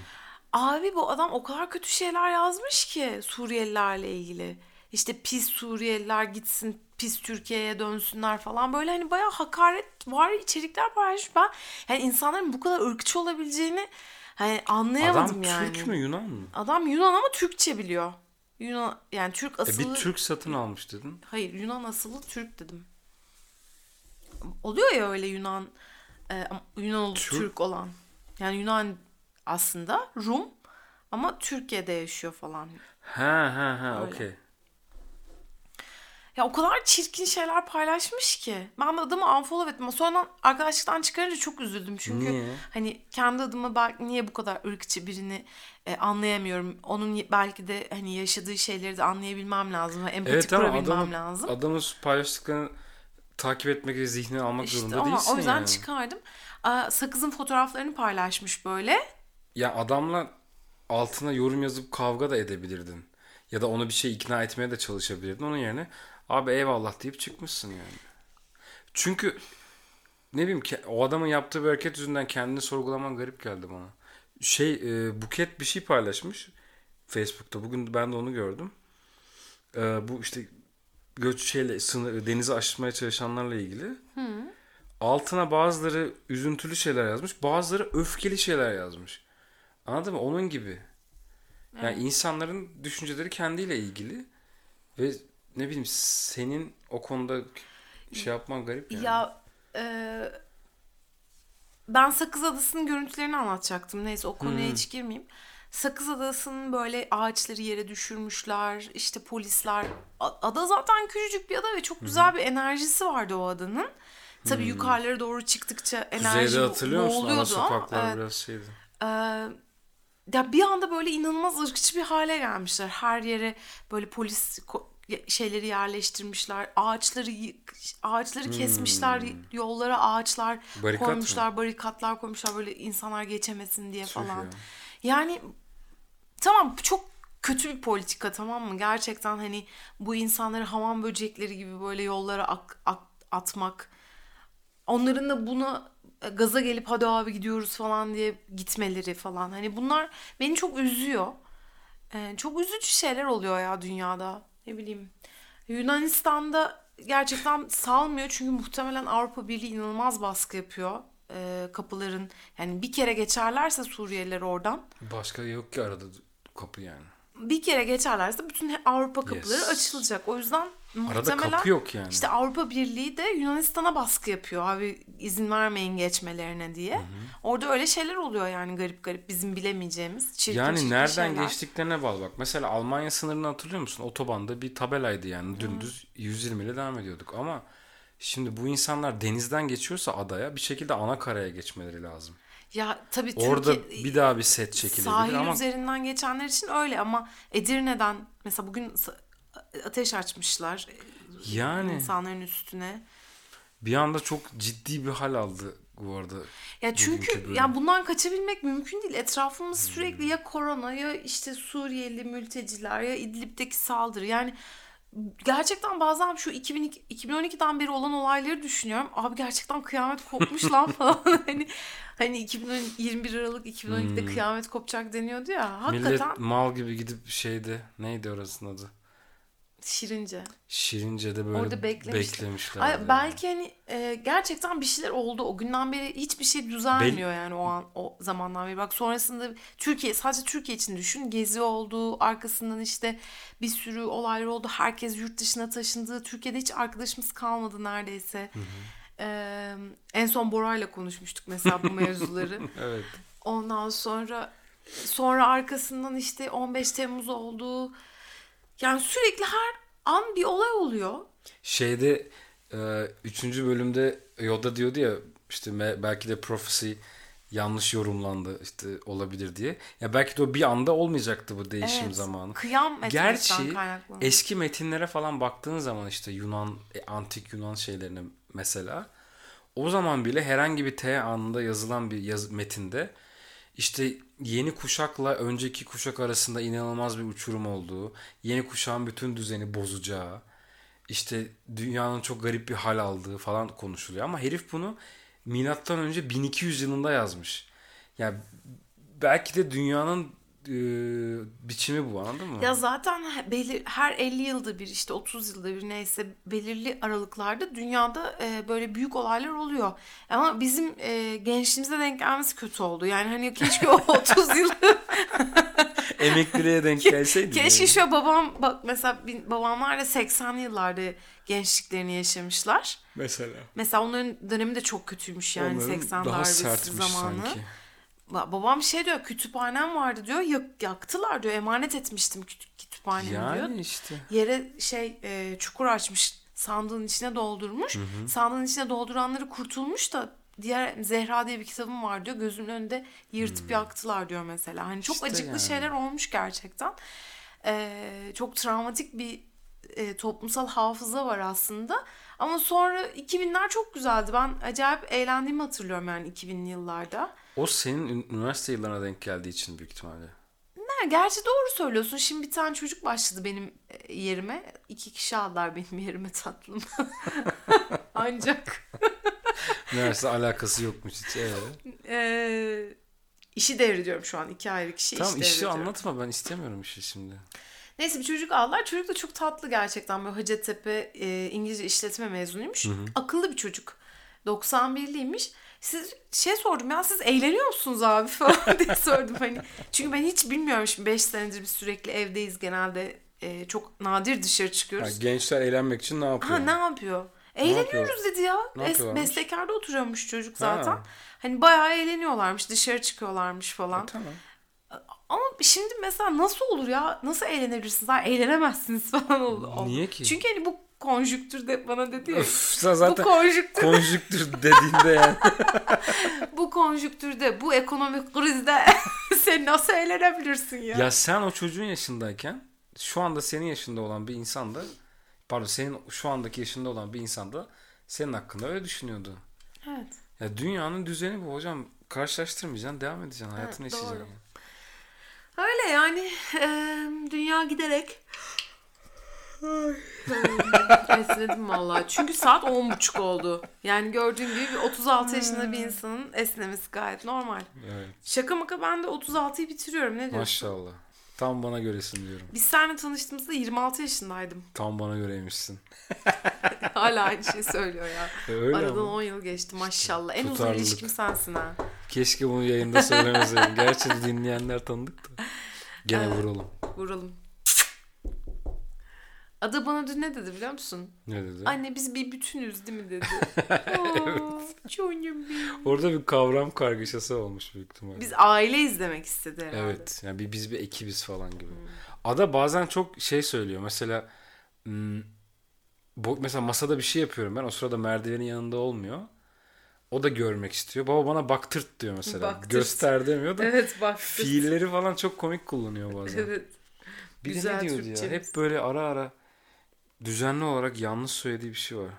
Speaker 1: Abi bu adam o kadar kötü şeyler yazmış ki Suriyelilerle ilgili. işte pis Suriyeliler gitsin pis Türkiye'ye dönsünler falan böyle hani bayağı hakaret var içerikler paylaşmış. Ben yani insanların bu kadar ırkçı olabileceğini hani anlayamadım
Speaker 2: Adam
Speaker 1: yani.
Speaker 2: Türk mü Yunan mı?
Speaker 1: Adam Yunan ama Türkçe biliyor. Yunan yani Türk
Speaker 2: E
Speaker 1: asıllı.
Speaker 2: bir Türk satın almış dedin.
Speaker 1: Hayır Yunan asıllı Türk dedim. Oluyor ya öyle Yunan e, Yunan
Speaker 2: Türk-
Speaker 1: Türk olan. Yani Yunan aslında Rum ama Türkiye'de yaşıyor falan.
Speaker 2: Ha ha ha okey.
Speaker 1: Ya o kadar çirkin şeyler paylaşmış ki. Ben de adamı unfollow ettim. Sonradan arkadaşlıktan çıkarınca çok üzüldüm. Çünkü
Speaker 2: Niye?
Speaker 1: hani kendi adıma belki niye bu kadar ırkçı birini e, anlayamıyorum. Onun belki de hani yaşadığı şeyleri de anlayabilmem lazım. ve Empati
Speaker 2: Evet
Speaker 1: kurabilmem
Speaker 2: adamın,
Speaker 1: lazım.
Speaker 2: adamın paylaştıklarını takip etmek ve zihnine almak
Speaker 1: İşte
Speaker 2: zorunda
Speaker 1: ama
Speaker 2: değilsin
Speaker 1: o yüzden
Speaker 2: yani.
Speaker 1: çıkardım. Aa, Sakız'ın fotoğraflarını paylaşmış böyle.
Speaker 2: Ya adamla altına yorum yazıp kavga da edebilirdin. Ya da onu bir şey ikna etmeye de çalışabilirdin. Onun yerine abi eyvallah deyip çıkmışsın yani. Çünkü ne bileyim ki o adamın yaptığı bir hareket yüzünden kendini sorgulaman garip geldi bana. Şey e, Buket bir şey paylaşmış Facebook'ta. Bugün ben de onu gördüm. E, bu işte göç şeyle sınır denizi aşmaya çalışanlarla ilgili. Altına bazıları üzüntülü şeyler yazmış, bazıları öfkeli şeyler yazmış. Anladın mı? Onun gibi. Yani insanların düşünceleri kendiyle ilgili ve ne bileyim senin o konuda şey yapman garip yani.
Speaker 1: Ya e, ben Sakız Adası'nın görüntülerini anlatacaktım. Neyse o konuya
Speaker 2: Hmm.
Speaker 1: hiç girmeyeyim. Sakız Adası'nın böyle ağaçları yere düşürmüşler. işte polisler. Ada zaten küçücük bir ada ve çok güzel bir enerjisi vardı o adanın. Tabii yukarılara doğru çıktıkça enerji
Speaker 2: Hmm. Kuzeyde hatırlıyor musun? Ana sokaklar
Speaker 1: evet.
Speaker 2: biraz şeydi.
Speaker 1: Ee, ya bir anda böyle inanılmaz ırkçı bir hale gelmişler. Her yere böyle polis şeyleri yerleştirmişler. Ağaçları ağaçları kesmişler. Yollara ağaçlar
Speaker 2: Hmm. Barikat
Speaker 1: koymuşlar, barikatlar koymuşlar böyle insanlar geçemesin diye
Speaker 2: Tüh
Speaker 1: falan.
Speaker 2: ya.
Speaker 1: Yani tamam çok kötü bir politika tamam mı? Gerçekten hani bu insanları hamam böcekleri gibi böyle yollara ak- ak- atmak onların da buna gaza gelip hadi abi gidiyoruz falan diye gitmeleri falan. Hani bunlar beni çok üzüyor. Ee, çok üzücü şeyler oluyor ya dünyada. Ne bileyim. Yunanistan'da gerçekten salmıyor çünkü muhtemelen Avrupa Birliği inanılmaz baskı yapıyor. Ee, kapıların yani bir kere geçerlerse Suriyeliler oradan
Speaker 2: Başka yok ki arada kapı yani.
Speaker 1: bir kere geçerlerse bütün Avrupa kapıları
Speaker 2: Yes.
Speaker 1: açılacak. O yüzden
Speaker 2: Arada kapı yok yani.
Speaker 1: işte Avrupa Birliği de Yunanistan'a baskı yapıyor. Abi izin vermeyin geçmelerine diye. Orada öyle şeyler oluyor yani garip garip bizim bilemeyeceğimiz çirkin
Speaker 2: Yani
Speaker 1: çirkin
Speaker 2: nereden
Speaker 1: şeyler.
Speaker 2: geçtiklerine bağlı bak. Mesela Almanya sınırını hatırlıyor musun? Otobanda bir tabelaydı yani dümdüz 120 ile devam ediyorduk ama şimdi bu insanlar denizden geçiyorsa adaya bir şekilde ana karaya geçmeleri lazım.
Speaker 1: Ya tabii
Speaker 2: Orada
Speaker 1: Türkiye
Speaker 2: bir daha bir set çekilebilir
Speaker 1: sahil
Speaker 2: ama
Speaker 1: üzerinden geçenler için öyle ama Edirne'den mesela bugün ateş açmışlar e,
Speaker 2: yani
Speaker 1: insanların üstüne.
Speaker 2: bir anda çok ciddi bir hal aldı bu arada.
Speaker 1: Ya çünkü ya bundan kaçabilmek mümkün değil. Etrafımız sürekli ya korona ya işte Suriyeli mülteciler ya İdlib'deki saldırı. Yani gerçekten bazen şu 2002, 2012'den beri olan olayları düşünüyorum. Abi gerçekten kıyamet kopmuş lan falan. hani hani 2010 21 Aralık 2012'de kıyamet kopacak deniyordu ya. Hakikaten
Speaker 2: Millet mal gibi gidip şeyde neydi orasının adı?
Speaker 1: Şirince.
Speaker 2: Şirince'de böyle
Speaker 1: Orada beklemişler.
Speaker 2: beklemişler.
Speaker 1: Ay,
Speaker 2: yani.
Speaker 1: belki hani e, gerçekten bir şeyler oldu. O günden beri hiçbir şey düzelmiyor
Speaker 2: Bel-
Speaker 1: yani o an o zamandan beri. Bak sonrasında Türkiye sadece Türkiye için düşün. Gezi oldu. Arkasından işte bir sürü olaylar oldu. Herkes yurt dışına taşındı. Türkiye'de hiç arkadaşımız kalmadı neredeyse. E, en son Bora'yla konuşmuştuk mesela bu mevzuları.
Speaker 2: Evet.
Speaker 1: Ondan sonra sonra arkasından işte 15 Temmuz oldu. Yani sürekli her an bir olay oluyor.
Speaker 2: Şeyde e, üçüncü bölümde Yoda diyordu ya işte me- belki de prophecy yanlış yorumlandı işte olabilir diye. Ya belki de o bir anda olmayacaktı bu değişim
Speaker 1: Evet,
Speaker 2: zamanı.
Speaker 1: Kıyam
Speaker 2: Gerçi
Speaker 1: kaynaklı.
Speaker 2: eski metinlere falan baktığın zaman işte Yunan, e, antik Yunan şeylerine mesela o zaman bile herhangi bir T anında yazılan bir yaz, metinde işte yeni kuşakla önceki kuşak arasında inanılmaz bir uçurum olduğu, yeni kuşağın bütün düzeni bozacağı, işte dünyanın çok garip bir hal aldığı falan konuşuluyor. Ama herif bunu milattan önce 1200 yılında yazmış. Yani belki de dünyanın e, biçimi bu anladın mı?
Speaker 1: Ya zaten belir, her 50 yılda bir işte 30 yılda bir neyse belirli aralıklarda dünyada e, böyle büyük olaylar oluyor. Ama bizim e, gençliğimize denk gelmesi kötü oldu. Yani hani keşke o 30 yıl
Speaker 2: Emekliliğe denk gelseydi.
Speaker 1: keşke
Speaker 2: yani.
Speaker 1: şu babam bak mesela babamlar da 80'li yıllarda gençliklerini yaşamışlar.
Speaker 2: Mesela.
Speaker 1: Mesela onların dönemi de çok kötüymüş yani
Speaker 2: Onların
Speaker 1: 80
Speaker 2: daha
Speaker 1: darbesi zamanı.
Speaker 2: sanki.
Speaker 1: Ba- Babam şey diyor kütüphanem vardı diyor yak- yaktılar diyor emanet etmiştim kütü- kütüphanemi diyor.
Speaker 2: Yani işte.
Speaker 1: Yere şey e, çukur açmış sandığın içine doldurmuş. Sandığın içine dolduranları kurtulmuş da diğer Zehra diye bir kitabım var diyor. Gözümün önünde yırtıp yaktılar diyor mesela. Hani çok
Speaker 2: İşte
Speaker 1: acıklı
Speaker 2: yani.
Speaker 1: şeyler olmuş gerçekten. E, çok travmatik bir e, toplumsal hafıza var aslında. Ama sonra 2000'ler çok güzeldi. Ben acayip eğlendiğimi hatırlıyorum yani 2000'li yıllarda.
Speaker 2: O senin ün- üniversite yıllarına denk geldiği için büyük ihtimalle.
Speaker 1: Ha, gerçi doğru söylüyorsun. Şimdi bir tane çocuk başladı benim e, yerime. İki kişi aldılar benim yerime tatlım. Ancak
Speaker 2: Üniversite alakası yokmuş hiç. Ee?
Speaker 1: e, işi devrediyorum şu an. iki ayrı kişi
Speaker 2: Tamam
Speaker 1: iş
Speaker 2: işi
Speaker 1: devrediyorum.
Speaker 2: anlatma ben istemiyorum işi şimdi.
Speaker 1: Neyse bir çocuk aldılar. Çocuk da çok tatlı gerçekten. Böyle Hacettepe e, İngilizce işletme mezunuymuş. Akıllı bir çocuk. 91'liymiş. Siz şey sordum ya siz eğleniyor musunuz abi falan diye sordum hani. Çünkü ben hiç bilmiyorum şimdi 5 senedir biz sürekli evdeyiz genelde. e, çok nadir dışarı
Speaker 2: Ha,
Speaker 1: çıkıyoruz.
Speaker 2: gençler eğlenmek için ne yapıyor?
Speaker 1: Ha ne yapıyor? Eğleniyoruz
Speaker 2: yapıyor?
Speaker 1: dedi ya.
Speaker 2: Ne?
Speaker 1: Bestekâr'da oturuyormuş çocuk zaten.
Speaker 2: Ha.
Speaker 1: Hani bayağı eğleniyorlarmış. Dışarı çıkıyorlarmış falan.
Speaker 2: Tamam.
Speaker 1: Ama şimdi mesela nasıl olur ya? Nasıl eğlenebilirsiniz? Ha, eğlenemezsiniz falan oldu.
Speaker 2: Niye ki?
Speaker 1: Çünkü hani bu konjüktürde bana dedi ya.
Speaker 2: Öf, sen zaten
Speaker 1: bu konjüktür,
Speaker 2: konjüktür dediğinde yani.
Speaker 1: bu konjüktürde, bu ekonomik krizde sen nasıl eğlenebilirsin ya?
Speaker 2: ya sen o çocuğun yaşındayken şu anda senin yaşında olan bir insan da pardon senin şu andaki yaşında olan bir insan da senin hakkında öyle düşünüyordu.
Speaker 1: Evet.
Speaker 2: Ya dünyanın düzeni bu hocam. Karşılaştırmayacaksın, devam edeceksin. Hayatını
Speaker 1: Evet,
Speaker 2: yaşayacaksın.
Speaker 1: doğru.
Speaker 2: yani.
Speaker 1: Öyle yani e, dünya giderek Esnedim vallahi. Çünkü saat 10.30 oldu. Yani gördüğün gibi bir 36 yaşında bir insanın esnemesi gayet normal.
Speaker 2: Evet.
Speaker 1: Şaka maka ben de 36'yı bitiriyorum. Ne diyorsun?
Speaker 2: Maşallah. Tam bana göresin diyorum.
Speaker 1: Biz seninle tanıştığımızda 26 yaşındaydım.
Speaker 2: Tam bana göreymişsin.
Speaker 1: Hala aynı şeyi söylüyor ya.
Speaker 2: E, öyle
Speaker 1: Aradan
Speaker 2: ama.
Speaker 1: 10 yıl geçti maşallah. En uzun
Speaker 2: Tutarlılık.
Speaker 1: ilişkim sensin ha.
Speaker 2: Keşke bunu yayında söylemeseydim. Gerçi dinleyenler tanıdık da. Gene
Speaker 1: Evet.
Speaker 2: vuralım.
Speaker 1: Vuralım. Ada bana dün ne dedi biliyor musun?
Speaker 2: Ne dedi?
Speaker 1: Anne biz bir bütünüz değil mi dedi. Aa, Canım benim.
Speaker 2: Orada bir kavram kargaşası olmuş büyük ihtimalle.
Speaker 1: Biz aile izlemek istedi herhalde.
Speaker 2: Evet. Yani bir, biz bir ekibiz falan gibi. Ada bazen çok şey söylüyor. Mesela hmm, bu, mesela masada bir şey yapıyorum ben. O sırada merdivenin yanında olmuyor. O da görmek istiyor. Baba bana baktırt diyor mesela.
Speaker 1: Baktırt.
Speaker 2: Göster demiyor da.
Speaker 1: Evet bak.
Speaker 2: Fiilleri falan çok komik kullanıyor bazen.
Speaker 1: Evet.
Speaker 2: Bir de
Speaker 1: Güzel
Speaker 2: ne diyordu ya? Hep böyle ara ara düzenli olarak yanlış söylediği bir şey var.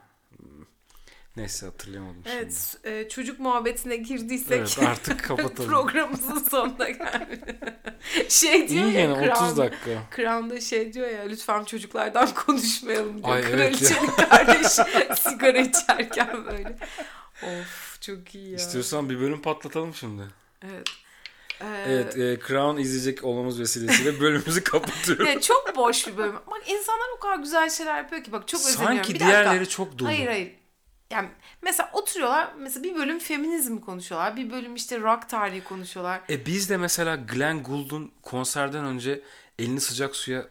Speaker 2: Neyse hatırlayamadım şimdi.
Speaker 1: Evet, e, çocuk muhabbetine girdiysek
Speaker 2: Evet artık kapatalım.
Speaker 1: programımızın sonuna geldi. şey diyor
Speaker 2: İyi
Speaker 1: ya
Speaker 2: 30
Speaker 1: Crown-
Speaker 2: dakika.
Speaker 1: Crown'da şey diyor ya lütfen çocuklardan konuşmayalım diyor.
Speaker 2: Ay, evet ya.
Speaker 1: Kraliçenin kardeşi sigara içerken böyle. Of çok iyi ya.
Speaker 2: İstiyorsan bir bölüm patlatalım şimdi.
Speaker 1: Evet. Ee,
Speaker 2: Evet, e, Crown izleyecek olmamız vesilesiyle bölümümüzü kapatıyoruz.
Speaker 1: ya çok boş bir bölüm. Bak insanlar o kadar güzel şeyler yapıyor ki bak çok özeniyorum.
Speaker 2: Sanki
Speaker 1: Bir dakika.
Speaker 2: diğerleri çok dolu.
Speaker 1: Hayır hayır. Yani mesela oturuyorlar mesela bir bölüm feminizm konuşuyorlar. Bir bölüm işte rock tarihi konuşuyorlar.
Speaker 2: E biz de mesela Glenn Gould'un konserden önce elini sıcak suya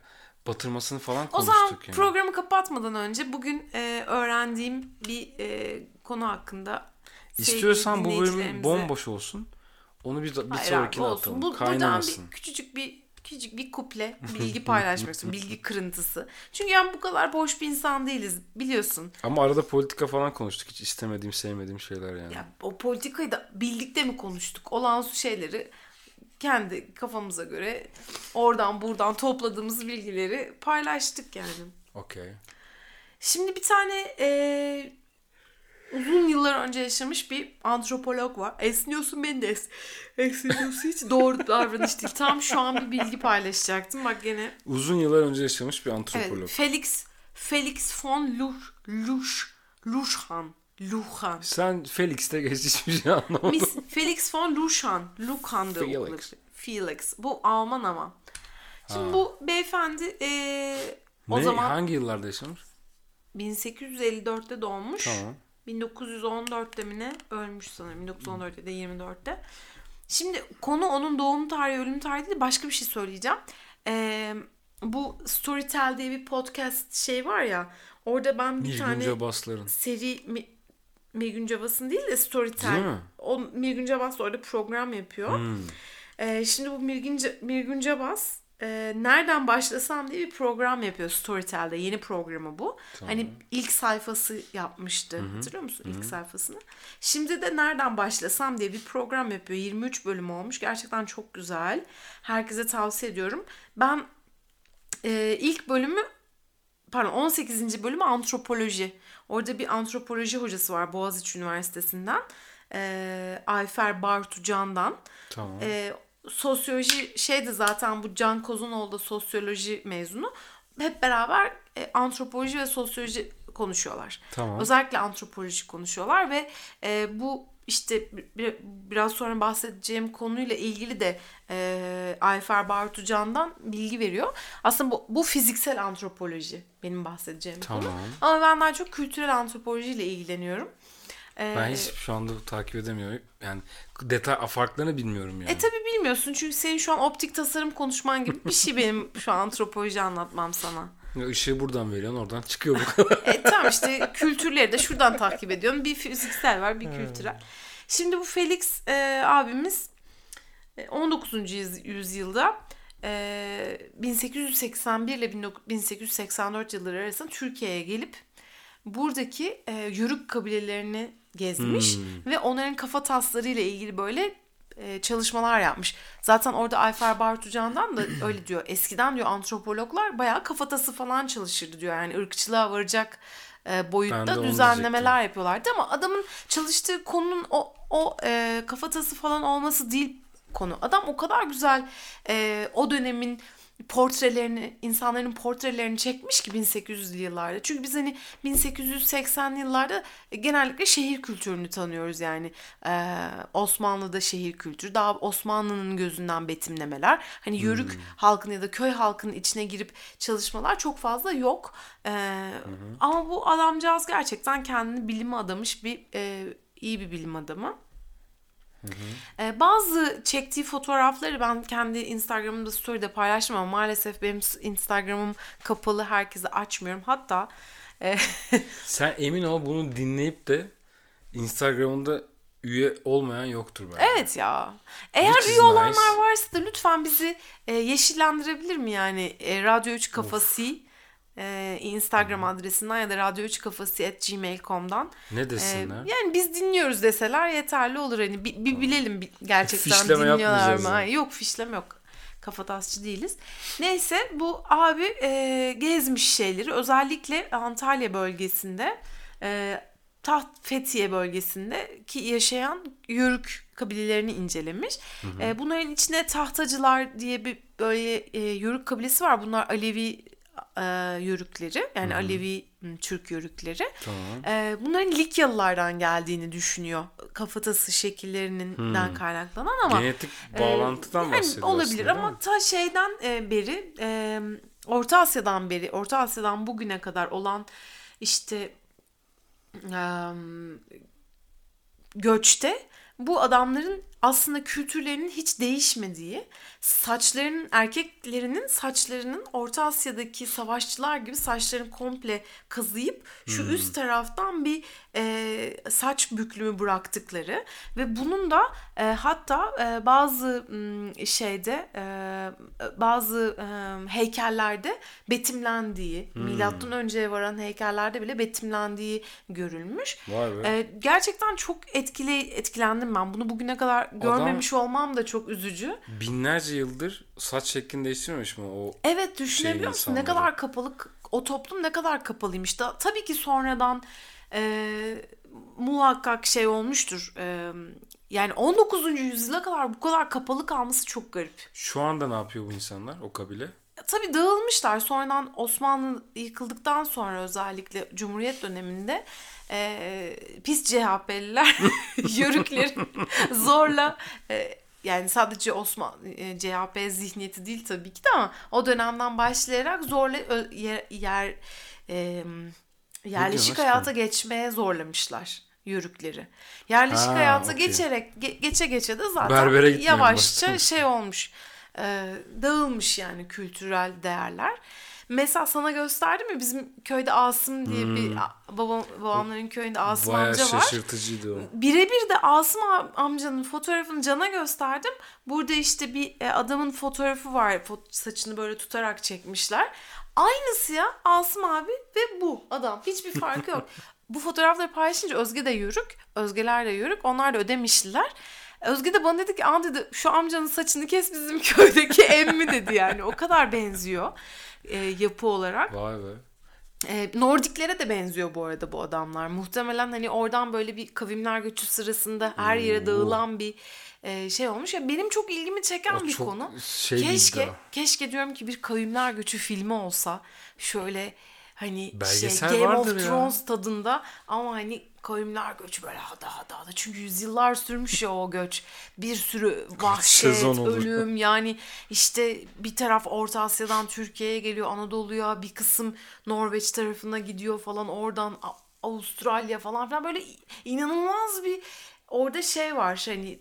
Speaker 2: batırmasını falan
Speaker 1: O
Speaker 2: konuştuk
Speaker 1: zaman
Speaker 2: yani.
Speaker 1: programı kapatmadan önce bugün e, öğrendiğim bir e, konu hakkında
Speaker 2: İstiyorsan bu
Speaker 1: dinleyicilerimize-
Speaker 2: bomboş olsun. Onu bir, bir
Speaker 1: Hayır
Speaker 2: sonrakine
Speaker 1: olsun.
Speaker 2: atalım.
Speaker 1: Bu, buradan bir küçücük bir küçük bir kuple bilgi paylaşmak istiyorum. Bilgi kırıntısı. Çünkü yani bu kadar boş bir insan değiliz biliyorsun.
Speaker 2: Ama arada politika falan konuştuk. Hiç istemediğim, sevmediğim şeyler yani.
Speaker 1: Ya o politikayı da birlikte mi konuştuk? Olağanüstü şeyleri kendi kafamıza göre oradan buradan topladığımız bilgileri paylaştık yani.
Speaker 2: Okey.
Speaker 1: Şimdi bir tane e, uzun yıllar önce yaşamış bir antropolog var. Esniyorsun beni de es. Esniyorsun hiç doğru davranış değil. Tam şu an bir bilgi paylaşacaktım. Bak gene.
Speaker 2: Uzun yıllar önce yaşamış bir
Speaker 1: Evet,
Speaker 2: antropolog.
Speaker 1: Felix Felix von Luch, Luch, Luchhan. Luchhan.
Speaker 2: Sen Felix'te geç hiçbir şey anlamadın.
Speaker 1: Miss Felix von Luchhan. Luchhan'da
Speaker 2: Felix.
Speaker 1: okulu. Felix. Bu Alman ama. Şimdi
Speaker 2: Ha.
Speaker 1: bu beyefendi e, o
Speaker 2: ne?
Speaker 1: zaman
Speaker 2: Hangi yıllarda yaşamış?
Speaker 1: 1854'te doğmuş.
Speaker 2: Tamam.
Speaker 1: 1914'te mi ne ölmüş sanırım. 1914'te ya da 24'te. Şimdi konu onun doğum tarihi, ölüm tarihi değil başka bir şey söyleyeceğim. Ee, bu Storytel diye bir podcast şey var ya. Orada ben bir
Speaker 2: Nilgün
Speaker 1: tane
Speaker 2: Cabasların.
Speaker 1: seri Mi- Mirgün Cabas'ın değil de Storytel.
Speaker 2: Değil mi?
Speaker 1: O Mirgün Cabas da orada program yapıyor.
Speaker 2: Hmm.
Speaker 1: Ee, şimdi bu Mirgün, Mirgün Cabas e, nereden başlasam diye bir program yapıyor Storytel'de. Yeni programı bu. Hani ilk sayfası yapmıştı. Hatırlıyor musun ilk sayfasını? Şimdi de nereden başlasam diye bir program yapıyor. 23 bölüm olmuş. Gerçekten çok güzel. Herkese tavsiye ediyorum. Ben e, ilk bölümü pardon 18. bölümü antropoloji. Orada bir antropoloji hocası var Boğaziçi Üniversitesi'nden. E, Ayfer Bartu Can'dan.
Speaker 2: Tamam.
Speaker 1: E, sosyoloji şeydi zaten bu Can Kozunoğlu da sosyoloji mezunu. Hep beraber e, antropoloji ve sosyoloji konuşuyorlar.
Speaker 2: Tamam.
Speaker 1: Özellikle antropoloji konuşuyorlar ve e, bu işte bir- biraz sonra bahsedeceğim konuyla ilgili de e, Ayfer Bartucan'dan bilgi veriyor. Aslında bu, bu fiziksel antropoloji benim bahsedeceğim konu.
Speaker 2: Tamam.
Speaker 1: Ama ben daha çok kültürel antropolojiyle ilgileniyorum. E,
Speaker 2: Ben hiç şu anda takip edemiyorum. Yani detay farklarını bilmiyorum yani.
Speaker 1: E tabi bilmiyorsun çünkü senin şu an optik tasarım konuşman gibi bir şey benim şu an antropoloji anlatmam sana.
Speaker 2: Ya Işığı buradan veriyorsun oradan çıkıyor bu kadar.
Speaker 1: E tamam işte kültürleri de şuradan takip ediyorum. Bir fiziksel var bir kültürel. Şimdi bu Felix e, abimiz e, 19. yüz- yüzyılda e, 1881 ile 19- 1884 yılları arasında Türkiye'ye gelip buradaki e, yörük kabilelerini gezmiş ve onların kafa taslarıyla ilgili böyle e, çalışmalar yapmış. Zaten orada Ayfer Bartucan'dan da öyle diyor. Eskiden diyor antropologlar bayağı kafatası falan çalışırdı diyor. Yani ırkçılığa varacak e, boyutta düzenlemeler yapıyorlardı ama adamın çalıştığı konunun o o e, kafatası falan olması değil konu. Adam o kadar güzel e, o dönemin portrelerini, insanların portrelerini çekmiş ki 1800'lü yıllarda. Çünkü biz hani 1880'li yıllarda genellikle şehir kültürünü tanıyoruz yani. Ee, Osmanlı'da şehir kültürü, daha Osmanlı'nın gözünden betimlemeler. Hani yörük halkın ya da köy halkının içine girip çalışmalar çok fazla yok. Ee, Ama bu adamcağız gerçekten kendini bilime adamış bir e, iyi bir bilim adamı. Ee, bazı çektiği fotoğrafları ben kendi Instagram'ımda story'de paylaştım ama maalesef benim Instagram'ım kapalı herkese açmıyorum. Hatta e,
Speaker 2: Sen emin ol bunu dinleyip de Instagram'ında üye olmayan yoktur bence.
Speaker 1: evet ya. Eğer
Speaker 2: Which
Speaker 1: üye olanlar
Speaker 2: nice.
Speaker 1: varsa da lütfen bizi e, yeşillendirebilir mi yani e, Radyo 3 Kafası e, Instagram adresinden ya da radyo 3 kafası at gmail.com'dan
Speaker 2: Ne
Speaker 1: e,
Speaker 2: desinler?
Speaker 1: yani biz dinliyoruz deseler yeterli olur hani bir, bir bilelim gerçekten
Speaker 2: Fişleme
Speaker 1: dinliyorlar mı?
Speaker 2: yani.
Speaker 1: Yok fişleme yok. Kafatasçı değiliz. Neyse bu abi e, gezmiş şeyleri özellikle Antalya bölgesinde e, Taht Fethiye bölgesinde ki yaşayan Yörük kabilelerini incelemiş. E, bunların içine Tahtacılar diye bir böyle e, Yörük kabilesi var. Bunlar Alevi e, Yörükleri yani Alevi m, Türk Yörükleri.
Speaker 2: Tamam.
Speaker 1: E, bunların Likyalılardan geldiğini düşünüyor. Kafatası şekillerinden kaynaklanan ama
Speaker 2: Genetik
Speaker 1: e,
Speaker 2: bağlantıdan
Speaker 1: yani
Speaker 2: bahsediyor
Speaker 1: olabilir ama ta şeyden e, beri e, Orta Asya'dan beri Orta Asya'dan bugüne kadar olan işte e, göçte bu adamların aslında kültürlerinin hiç değişmediği, saçlarının erkeklerinin saçlarının Orta Asya'daki savaşçılar gibi saçlarını komple kazıyıp şu üst taraftan bir e, saç büklümü bıraktıkları ve bunun da e, hatta e, bazı şeyde e, bazı e, heykellerde betimlendiği, milattan önceye varan heykellerde bile betimlendiği görülmüş.
Speaker 2: Vay be.
Speaker 1: Ee, gerçekten çok etkili etkilendim ben. Bunu bugüne kadar görmemiş olmam da çok üzücü.
Speaker 2: Binlerce yıldır saç şeklini değiştirmemiş mi o?
Speaker 1: Evet düşünebiliyor musun? Ne
Speaker 2: insanları.
Speaker 1: kadar kapalı o toplum ne kadar kapalıymış da tabii ki sonradan e, muhakkak şey olmuştur. E, yani 19. yüzyıla kadar bu kadar kapalı kalması çok garip.
Speaker 2: Şu anda ne yapıyor bu insanlar o kabile?
Speaker 1: Ya Tabii dağılmışlar. Sonradan Osmanlı yıkıldıktan sonra özellikle Cumhuriyet döneminde e, pis CHP'liler yörükleri zorla e, yani sadece Osman e, CHP zihniyeti değil tabii ki de ama o dönemden başlayarak zorla ö- yer, yer e, yerleşik
Speaker 2: aşkım?
Speaker 1: hayata geçmeye zorlamışlar yörükleri. Yerleşik
Speaker 2: Ha,
Speaker 1: hayata
Speaker 2: okey.
Speaker 1: geçerek ge- geçe geçe de zaten yavaşça
Speaker 2: başlamış.
Speaker 1: şey olmuş. e, dağılmış yani kültürel değerler. Mesela sana gösterdim mi bizim köyde Asım diye bir babam babamların köyünde Asım
Speaker 2: Hmm. Bayağı
Speaker 1: amca var.
Speaker 2: şaşırtıcıydı o.
Speaker 1: Birebir de Asım am- amcanın fotoğrafını Can'a gösterdim. Burada işte bir e, adamın fotoğrafı var. Saçını böyle tutarak çekmişler. Aynısı ya Asım abi ve bu adam. Hiçbir farkı yok. bu fotoğrafları paylaşınca Özge de yörük. Özgeler de yörük. Onlar da ödemişliler. Özge de bana dedi ki Aa dedi şu amcanın saçını kes bizim köydeki emmi dedi yani. O kadar benziyor e, yapı olarak.
Speaker 2: Vay be.
Speaker 1: E, Nordiklere de benziyor bu arada bu adamlar. Muhtemelen hani oradan böyle bir kavimler göçü sırasında her yere dağılan bir e, şey olmuş. Ya benim çok ilgimi çeken
Speaker 2: O
Speaker 1: bir
Speaker 2: çok
Speaker 1: konu.
Speaker 2: şey
Speaker 1: keşke
Speaker 2: iddia.
Speaker 1: keşke diyorum ki bir kavimler göçü filmi olsa şöyle hani şey Game of
Speaker 2: ya.
Speaker 1: Thrones tadında ama hani kavimler göçü böyle daha daha da çünkü yüzyıllar sürmüş ya o göç. Bir sürü vahşet, ölüm. Yani işte bir taraf Orta Asya'dan Türkiye'ye geliyor Anadolu'ya. Bir kısım Norveç tarafına gidiyor falan. Oradan Avustralya falan filan. Böyle inanılmaz bir orada şey var. Hani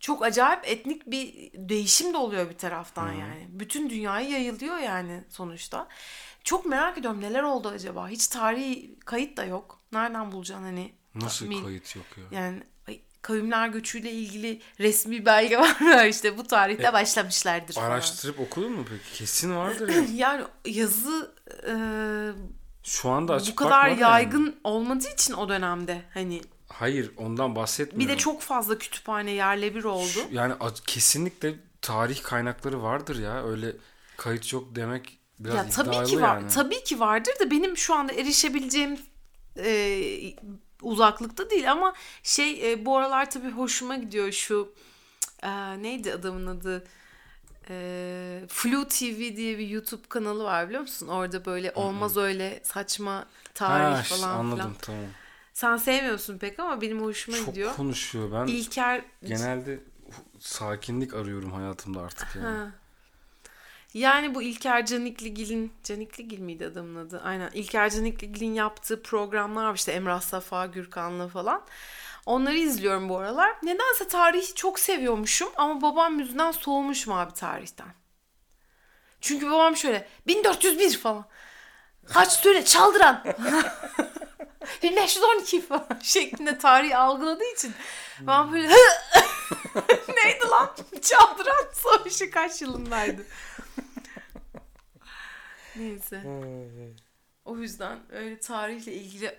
Speaker 1: çok acayip etnik bir değişim de oluyor bir taraftan yani. Bütün dünyaya yayılıyor yani sonuçta. Çok merak ediyorum neler oldu acaba? Hiç tarihi kayıt da yok. Nereden bulacaksın hani?
Speaker 2: Nasıl
Speaker 1: Mil-
Speaker 2: kayıt yok ya?
Speaker 1: Yani kavimler göçüyle ilgili resmi belge var mı? işte bu tarihte başlamışlardır falan.
Speaker 2: Araştırıp okudun mu peki? Kesin vardır ya.
Speaker 1: Yani yazı e,
Speaker 2: Şu anda açık
Speaker 1: bu kadar
Speaker 2: bakmadım yani.
Speaker 1: yaygın olmadığı için o dönemde hani
Speaker 2: Hayır ondan
Speaker 1: bir
Speaker 2: bahsetmiyorum.
Speaker 1: de çok fazla kütüphane yerle bir oldu.
Speaker 2: Şu- yani kesinlikle tarih kaynakları vardır ya. Öyle kayıt yok demek biraz
Speaker 1: ya tabii ki var.
Speaker 2: yani.
Speaker 1: Tabii ki vardır da benim şu anda erişebileceğim e, uzaklıkta değil ama şey e, bu aralar tabii hoşuma gidiyor şu e, neydi adamın adı? E, Flu TV diye bir YouTube kanalı var biliyor musun? Orada böyle olmaz öyle saçma tarih
Speaker 2: Ha,
Speaker 1: falan
Speaker 2: anladım
Speaker 1: filan.
Speaker 2: tamam.
Speaker 1: Sen sevmiyorsun pek ama benim hoşuma
Speaker 2: Çok
Speaker 1: gidiyor.
Speaker 2: konuşuyor. Ben
Speaker 1: İlker
Speaker 2: genelde sakinlik arıyorum hayatımda artık yani.
Speaker 1: Ha. Yani bu İlker Canikligil'in Canikligil miydi adamın adı? Aynen. İlker Canikligil'in yaptığı programlar var işte Emrah Safa Gürkan'la falan. Onları izliyorum bu aralar. Nedense tarihi çok seviyormuşum ama babam yüzünden soğumuşum abi tarihten. Çünkü babam şöyle 1401 falan. Kaç söyle çaldıran. 1512 falan şeklinde tarihi algıladığı için ben böyle neydi lan? Çaldıran savaşı kaç yılındaydı? Neyse. O yüzden öyle tarihle ilgili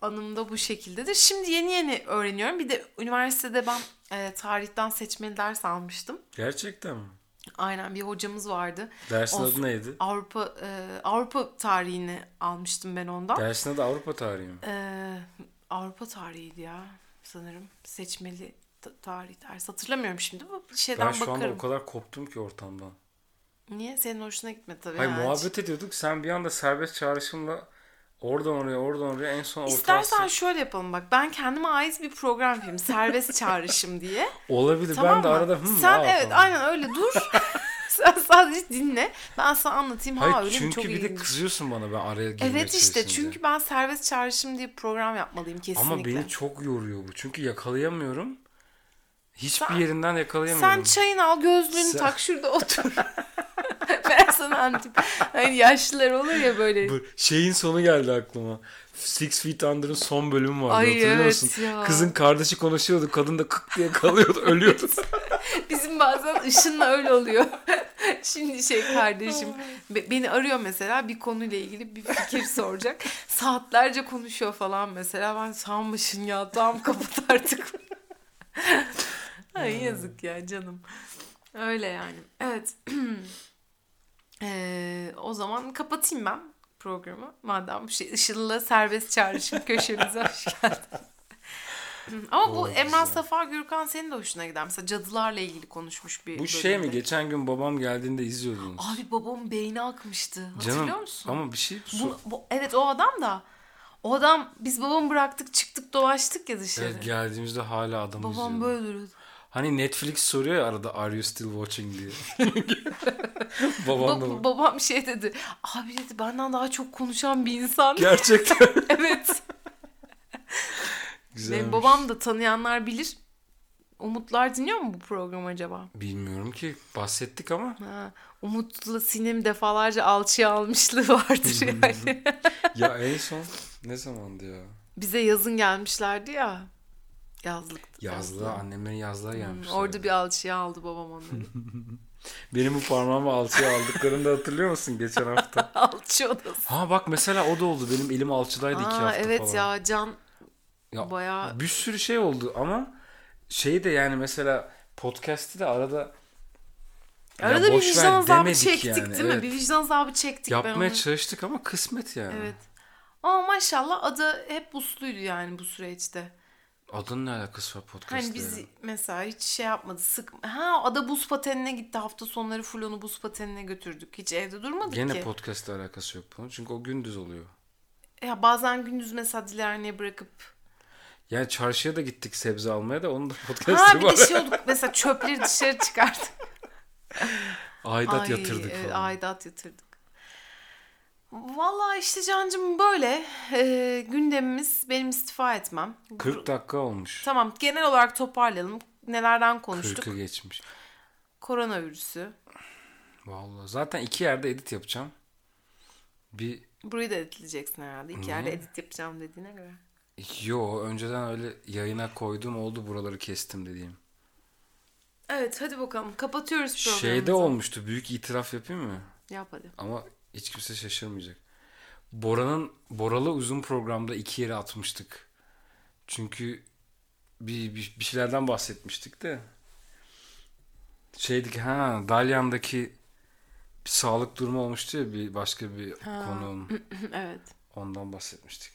Speaker 1: anım da bu şekildedir. Şimdi yeni yeni öğreniyorum. Bir de üniversitede ben e, tarihten seçmeli ders almıştım.
Speaker 2: Gerçekten mi?
Speaker 1: Aynen bir hocamız vardı.
Speaker 2: Dersin
Speaker 1: Olsun.
Speaker 2: adı neydi?
Speaker 1: Avrupa e, Avrupa tarihini almıştım ben ondan.
Speaker 2: Dersin adı Avrupa tarihi mi?
Speaker 1: E, Avrupa tarihiydi ya sanırım. Seçmeli ta- tarih dersi. Hatırlamıyorum şimdi. Bu şeyden
Speaker 2: Ben şu anda
Speaker 1: bakarım.
Speaker 2: o kadar koptum ki ortamdan.
Speaker 1: Niye? Senin hoşuna gitmedi tabii.
Speaker 2: Hayır
Speaker 1: yani.
Speaker 2: muhabbet ediyorduk. Sen bir anda serbest çağrışımla oradan oraya oradan oraya en son orta
Speaker 1: İstersen şöyle yapalım bak. Ben kendime ait bir program yapayım. Serbest çağrışım diye.
Speaker 2: Olabilir.
Speaker 1: Tamam
Speaker 2: ben de
Speaker 1: mı?
Speaker 2: arada hmm,
Speaker 1: Sen
Speaker 2: aa
Speaker 1: evet
Speaker 2: falan.
Speaker 1: aynen öyle dur. Sen sadece dinle. Ben sana anlatayım.
Speaker 2: Hayır
Speaker 1: ha öyle
Speaker 2: çünkü
Speaker 1: Çok
Speaker 2: bir de
Speaker 1: ilginç.
Speaker 2: kızıyorsun bana ben araya girmek
Speaker 1: Evet işte çünkü ben serbest çağrışım diye program yapmalıyım kesinlikle.
Speaker 2: Ama beni çok yoruyor bu. Çünkü yakalayamıyorum. Hiçbir
Speaker 1: Sen-
Speaker 2: yerinden yakalayamıyorum.
Speaker 1: Sen çayını al, gözlüğünü
Speaker 2: Sen-
Speaker 1: tak şurada otur. Ben sana anlatayım. Hani yaşlılar olur ya böyle.
Speaker 2: Bu şeyin sonu geldi aklıma. Six Feet Under'ın son bölümü vardı
Speaker 1: Ay,
Speaker 2: hatırlıyor
Speaker 1: evet
Speaker 2: musun?
Speaker 1: ya.
Speaker 2: Kızın kardeşi konuşuyordu. Kadın da kık diye kalıyordu. Ölüyordu.
Speaker 1: Bizim bazen ışınla öyle oluyor. Şimdi şey kardeşim be- beni arıyor mesela bir konuyla ilgili bir fikir soracak. Saatlerce konuşuyor falan mesela. Ben sanmışın ya tamam kapat artık. Ay yazık ya canım. Öyle yani. Evet. Ee, o zaman kapatayım ben programı. Madem bu şey Işıl'la serbest çağrışım köşemize hoş geldin. Ama bu Emrah. Safa Gürkan senin de hoşuna gider. Mesela cadılarla ilgili konuşmuş bir
Speaker 2: Bu şey mi?
Speaker 1: bölümde.
Speaker 2: Geçen gün babam geldiğinde izliyordunuz.
Speaker 1: Abi babamın beyni akmıştı. Hatırlıyor
Speaker 2: Canım
Speaker 1: musun?
Speaker 2: ama bir şey
Speaker 1: Bu, bu- evet o adam da. O adam biz babamı bıraktık çıktık dolaştık ya dışarı.
Speaker 2: Evet, geldiğimizde hala adam
Speaker 1: Babam
Speaker 2: izliyordu.
Speaker 1: böyle duruyordu.
Speaker 2: Hani Netflix soruyor ya arada Are you still watching diye. Babam da
Speaker 1: Ba- babam şey dedi. Abi dedi benden daha çok konuşan bir insan.
Speaker 2: Gerçekten.
Speaker 1: evet.
Speaker 2: Güzelmiş.
Speaker 1: Benim babam da tanıyanlar bilir. Umutlar dinliyor mu bu programı acaba?
Speaker 2: Bilmiyorum ki bahsettik ama
Speaker 1: Ha, Umut'la Sinem defalarca alçıya almışlığı vardır yani.
Speaker 2: ya en son ne zamandı ya?
Speaker 1: Bize yazın gelmişlerdi ya. Yazlık.
Speaker 2: Yazlığa annemlerin yazlığa
Speaker 1: Hmm,
Speaker 2: gelmişler.
Speaker 1: Orada bir alçıya aldı babam onları.
Speaker 2: Benim bu parmağımı alçıya aldıklarını da hatırlıyor musun geçen hafta?
Speaker 1: Alçı odası.
Speaker 2: Ha bak mesela o da oldu. Benim elim alçıdaydı iki
Speaker 1: Aa,
Speaker 2: hafta
Speaker 1: evet
Speaker 2: falan.
Speaker 1: ya Can
Speaker 2: Ya,
Speaker 1: bayağı
Speaker 2: Bir sürü şey oldu ama şey de yani mesela podcast'te de arada ya
Speaker 1: Arada bir
Speaker 2: boş ver
Speaker 1: vicdan azabı çektik
Speaker 2: yani,
Speaker 1: değil mi?
Speaker 2: evet.
Speaker 1: Bir vicdan azabı çektik ben
Speaker 2: Yapmaya
Speaker 1: onu.
Speaker 2: çalıştık ama kısmet yani.
Speaker 1: Evet. Ama maşallah adı hep usluydu yani bu süreçte.
Speaker 2: Adının ne alakası var podcast'te?
Speaker 1: Hani biz mesela hiç şey yapmadı. Sık ha ada buz patenine gitti. Hafta sonları full onu buz patenine götürdük. Hiç evde durmadık
Speaker 2: Gene
Speaker 1: ki.
Speaker 2: podcast'la alakası yok bunun. Çünkü o gündüz oluyor.
Speaker 1: ya bazen gündüz mesela dilerneğe bırakıp
Speaker 2: Yani çarşıya da gittik sebze almaya da onun da
Speaker 1: Ha
Speaker 2: podcast'ı
Speaker 1: bir
Speaker 2: var.
Speaker 1: de şey olduk mesela çöpleri dışarı çıkarttık.
Speaker 2: Aidat
Speaker 1: Ay,
Speaker 2: yatırdık falan.
Speaker 1: aidat yatırdık. Vallahi işte Cancım böyle. Ee, gündemimiz benim istifa etmem.
Speaker 2: 40 dakika olmuş.
Speaker 1: Tamam genel olarak toparlayalım. Nelerden konuştuk?
Speaker 2: 40'ı geçmiş.
Speaker 1: Koronavirüsü.
Speaker 2: Vallahi zaten iki yerde edit yapacağım. Bir
Speaker 1: Burayı da editleyeceksin herhalde. İki yerde edit yapacağım dediğine göre.
Speaker 2: yo önceden öyle yayına koydum oldu buraları kestim dediğim.
Speaker 1: Evet hadi bakalım. Kapatıyoruz programımızı.
Speaker 2: Şeyde olmuştu büyük itiraf yapayım mı?
Speaker 1: Yap hadi.
Speaker 2: Ama hiç kimse şaşırmayacak. Bora'nın Boralı uzun programda iki yere atmıştık. Çünkü bir, bir, bir şeylerden bahsetmiştik de. Şeydik ha Dalyan'daki bir sağlık durumu olmuştu ya bir başka bir konuğun.
Speaker 1: evet.
Speaker 2: Ondan bahsetmiştik.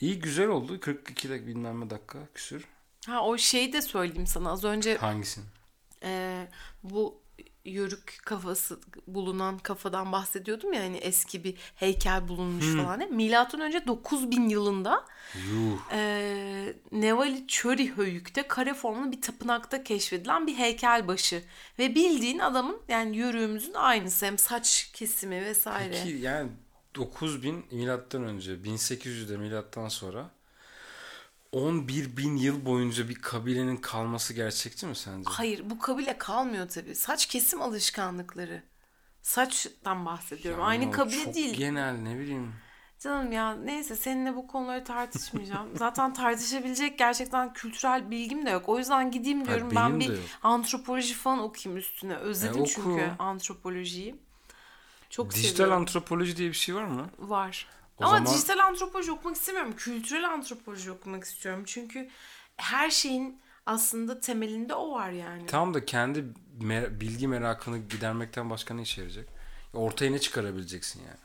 Speaker 2: İyi güzel oldu. 42 dakika bilmem ne dakika küsür.
Speaker 1: Ha o şeyi de söyleyeyim sana. Az önce
Speaker 2: Hangisin?
Speaker 1: e, bu yörük kafası bulunan kafadan bahsediyordum ya hani eski bir heykel bulunmuş falan. diye. Milattan önce 9000 yılında
Speaker 2: Yuh.
Speaker 1: e, Nevali Çörihöyük'te kare formlu bir tapınakta keşfedilen bir heykelbaşı. Ve bildiğin adamın yani yörüğümüzün aynısı. Hem saç kesimi vesaire.
Speaker 2: Peki yani 9000 milattan önce 1800'de milattan sonra 11 bin yıl boyunca bir kabilenin kalması gerçekçi mi sence?
Speaker 1: Hayır bu kabile kalmıyor tabii. Saç kesim alışkanlıkları. Saçtan bahsediyorum.
Speaker 2: Yani
Speaker 1: Aynı kabile
Speaker 2: çok
Speaker 1: değil.
Speaker 2: genel ne bileyim.
Speaker 1: Canım ya neyse seninle bu konuları tartışmayacağım. Zaten tartışabilecek gerçekten kültürel bilgim de yok. O yüzden gideyim diyorum ben
Speaker 2: benim
Speaker 1: bir
Speaker 2: yok.
Speaker 1: antropoloji falan okuyayım üstüne. Özledim
Speaker 2: E, oku.
Speaker 1: çünkü antropolojiyi. Çok
Speaker 2: Dijital
Speaker 1: seviyorum.
Speaker 2: antropoloji diye bir şey var mı?
Speaker 1: Var.
Speaker 2: O
Speaker 1: Ama
Speaker 2: zaman-
Speaker 1: dijital antropoloji okumak istemiyorum. Kültürel antropoloji okumak istiyorum. Çünkü her şeyin aslında temelinde o var yani.
Speaker 2: Tam da kendi mer- bilgi merakını gidermekten başka ne işe yarayacak? Ortaya ne çıkarabileceksin yani?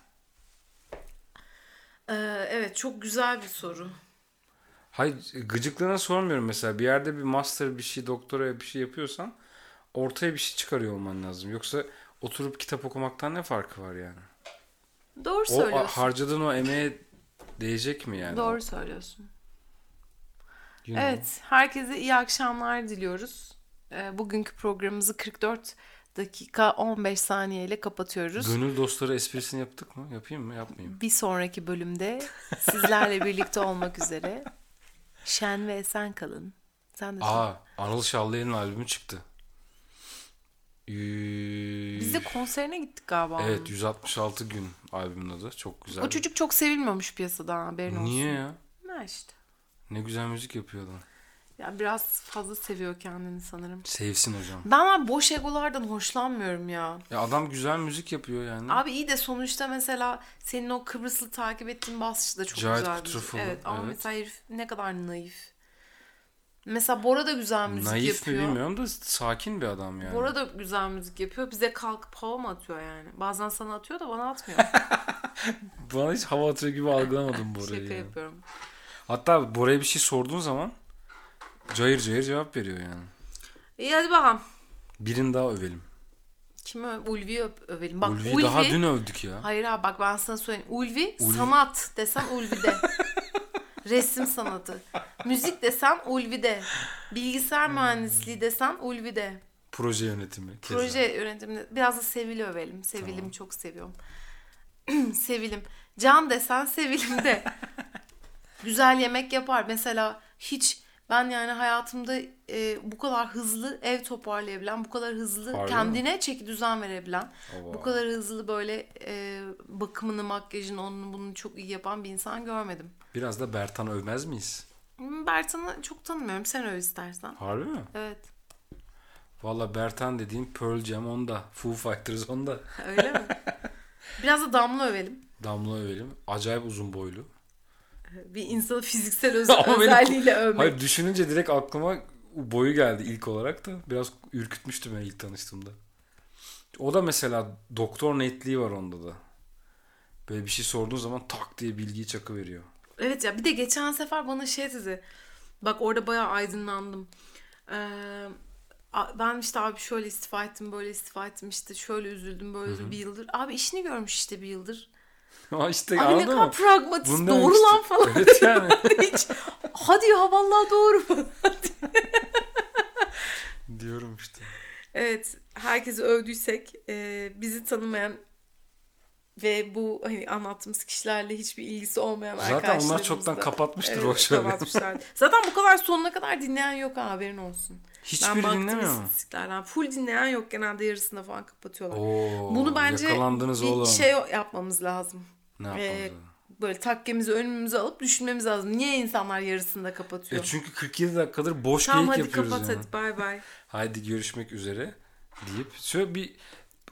Speaker 1: Ee, evet çok güzel bir soru.
Speaker 2: Hayır gıcıklığına sormuyorum mesela. Bir yerde bir master bir şey doktora bir şey yapıyorsan ortaya bir şey çıkarıyor olman lazım. Yoksa oturup kitap okumaktan ne farkı var yani?
Speaker 1: Doğru
Speaker 2: O
Speaker 1: söylüyorsun.
Speaker 2: harcadığın o emeğe değecek mi yani?
Speaker 1: Doğru söylüyorsun.
Speaker 2: Know.
Speaker 1: Evet, herkese iyi akşamlar diliyoruz. Ee, bugünkü programımızı 44 dakika 15 saniye ile kapatıyoruz.
Speaker 2: Gönül dostları esprisini yaptık mı? Yapayım mı? Yapmayayım.
Speaker 1: Bir sonraki bölümde sizlerle birlikte olmak üzere. Şen ve esen kalın. Sen de
Speaker 2: Aa, Anıl Şallı'nın albümü çıktı. Yüz-
Speaker 1: Biz de konserine gittik galiba.
Speaker 2: Evet 166 gün albümün adı. Çok güzel.
Speaker 1: O çocuk çok sevilmiyormuş piyasada haberin olsun.
Speaker 2: Niye ya?
Speaker 1: Ne işte.
Speaker 2: Ne güzel müzik yapıyor adam.
Speaker 1: Ya biraz fazla seviyor kendini sanırım.
Speaker 2: Sevsin hocam.
Speaker 1: Ben var boş egolardan hoşlanmıyorum ya.
Speaker 2: Ya adam güzel müzik yapıyor yani.
Speaker 1: Abi iyi de sonuçta mesela senin o Kıbrıslı takip ettiğin basçı da çok
Speaker 2: Cahit
Speaker 1: güzel.
Speaker 2: Kutrufulu,
Speaker 1: Evet ama
Speaker 2: evet.
Speaker 1: mesela herif ne kadar naif. Mesela Bora da güzel müzik
Speaker 2: Naif
Speaker 1: yapıyor.
Speaker 2: mi bilmiyorum da sakin bir adam yani.
Speaker 1: Bora da güzel müzik yapıyor. Bize kalkıp hava mı atıyor yani? Bazen sana atıyor da bana atmıyor.
Speaker 2: Bana hiç hava atıyor gibi algılamadım Bora'yı.
Speaker 1: Şaka
Speaker 2: yani.
Speaker 1: yapıyorum.
Speaker 2: Hatta Bora'ya bir şey sorduğun zaman cayır cayır cevap veriyor yani.
Speaker 1: İyi hadi bakalım.
Speaker 2: Birini daha övelim.
Speaker 1: Kimi öv? Ulvi'yi öp- övelim. Bak
Speaker 2: Ulvi'yi
Speaker 1: Ulvi.
Speaker 2: daha dün övdük ya.
Speaker 1: Hayır abi bak ben sana söyleyeyim. Ulvi,
Speaker 2: Ulvi-
Speaker 1: sanat desem Ulvi de. Resim sanatı. Müzik desen Ulvi'de. Bilgisayar mühendisliği desen Ulvi'de.
Speaker 2: Proje yönetimi. keza.
Speaker 1: Proje yönetiminde biraz da Sevil'i övelim. Sevil'im çok seviyorum. Sevil'im. Can desen Sevil'im de. Güzel yemek yapar. Mesela hiç ben yani hayatımda e, bu kadar hızlı ev toparlayabilen, bu kadar hızlı
Speaker 2: Harbi
Speaker 1: kendine çeki düzen verebilen,
Speaker 2: Oba.
Speaker 1: bu kadar hızlı böyle e, bakımını, makyajını, onu bunu çok iyi yapan bir insan görmedim.
Speaker 2: Biraz da Bertan övmez miyiz?
Speaker 1: Hmm, Bertan'ı çok tanımıyorum. Sen öyle istersen.
Speaker 2: Harbi mi?
Speaker 1: Evet.
Speaker 2: Valla Bertan dediğin Pearl Jam onda. Foo Fighters onda.
Speaker 1: Öyle mi? Biraz da Damla övelim.
Speaker 2: Damla övelim. Acayip uzun boylu.
Speaker 1: Bir insanı fiziksel öz-
Speaker 2: Ama benim-
Speaker 1: özelliğiyle övmek.
Speaker 2: Hayır düşününce direkt aklıma boyu geldi ilk olarak da. Biraz ürkütmüştü beni ilk tanıştığımda. O da mesela doktor netliği var onda da. Böyle bir şey sorduğun zaman tak diye bilgiyi çakı veriyor.
Speaker 1: Evet ya bir de geçen sefer bana şey dedi. Bak orada bayağı aydınlandım. Ee, ben işte abi şöyle istifa ettim böyle istifa ettim işte şöyle üzüldüm böyle üzüldüm bir yıldır. Abi işini görmüş işte bir yıldır.
Speaker 2: Ama işte
Speaker 1: Abi ne kadar
Speaker 2: mı?
Speaker 1: pragmatist
Speaker 2: Bundan
Speaker 1: doğru
Speaker 2: işte-
Speaker 1: lan falan.
Speaker 2: Evet yani.
Speaker 1: Hiç, hadi ya vallahi doğru.
Speaker 2: Diyorum işte.
Speaker 1: Evet, herkesi övdüysek e, bizi tanımayan ve bu hani anlattığımız kişilerle hiçbir ilgisi olmayan
Speaker 2: Zaten onlar çoktan
Speaker 1: da-
Speaker 2: kapatmıştır,
Speaker 1: Evet,
Speaker 2: ver.
Speaker 1: kapatmışlar. Zaten bu kadar sonuna kadar dinleyen yok ha, haberin olsun.
Speaker 2: Hiçbiri
Speaker 1: baktım
Speaker 2: dinlemiyor mu?
Speaker 1: Full dinleyen yok genelde yarısında falan kapatıyorlar.
Speaker 2: Oo,
Speaker 1: Bunu bence
Speaker 2: yakalandınız
Speaker 1: bir
Speaker 2: oğlum.
Speaker 1: şey yapmamız lazım.
Speaker 2: Ne
Speaker 1: Ee,
Speaker 2: yapalım?
Speaker 1: böyle takkemizi önümüze alıp düşünmemiz lazım. Niye insanlar yarısında kapatıyor?
Speaker 2: E çünkü 47 dakikadır boş
Speaker 1: tamam
Speaker 2: geyik
Speaker 1: hadi
Speaker 2: yapıyoruz
Speaker 1: kapat
Speaker 2: yani.
Speaker 1: hadi bay bay.
Speaker 2: Haydi görüşmek üzere deyip şöyle bir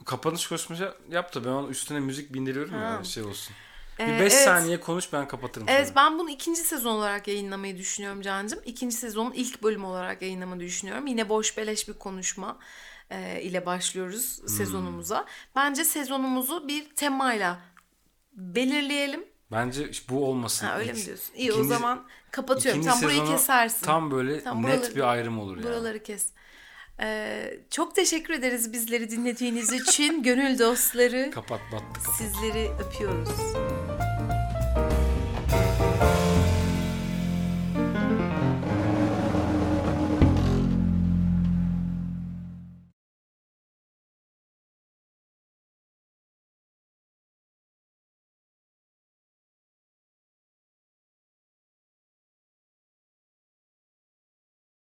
Speaker 2: kapanış konuşması yap da ben onun üstüne müzik bindiriyorum ya
Speaker 1: Ha.
Speaker 2: şey olsun.
Speaker 1: Ee,
Speaker 2: bir 5
Speaker 1: evet.
Speaker 2: saniye konuş ben kapatırım.
Speaker 1: Evet
Speaker 2: sonra.
Speaker 1: ben bunu ikinci sezon olarak yayınlamayı düşünüyorum Can'cığım. İkinci sezonun ilk bölümü olarak yayınlamayı düşünüyorum. Yine boş beleş bir konuşma e, ile başlıyoruz
Speaker 2: Hmm.
Speaker 1: sezonumuza. Bence sezonumuzu bir temayla belirleyelim.
Speaker 2: Bence bu olmasın.
Speaker 1: Ha, öyle
Speaker 2: İlk-
Speaker 1: mi diyorsun? İyi o
Speaker 2: ikinci-
Speaker 1: zaman kapatıyorum. Sen burayı kesersin.
Speaker 2: Tam böyle
Speaker 1: Tam
Speaker 2: net
Speaker 1: buraları-
Speaker 2: bir ayrım olur yani.
Speaker 1: Buraları kes. Ee, çok teşekkür ederiz bizleri dinlediğiniz için. Gönül dostları
Speaker 2: Kapat battı kapat.
Speaker 1: sizleri öpüyoruz.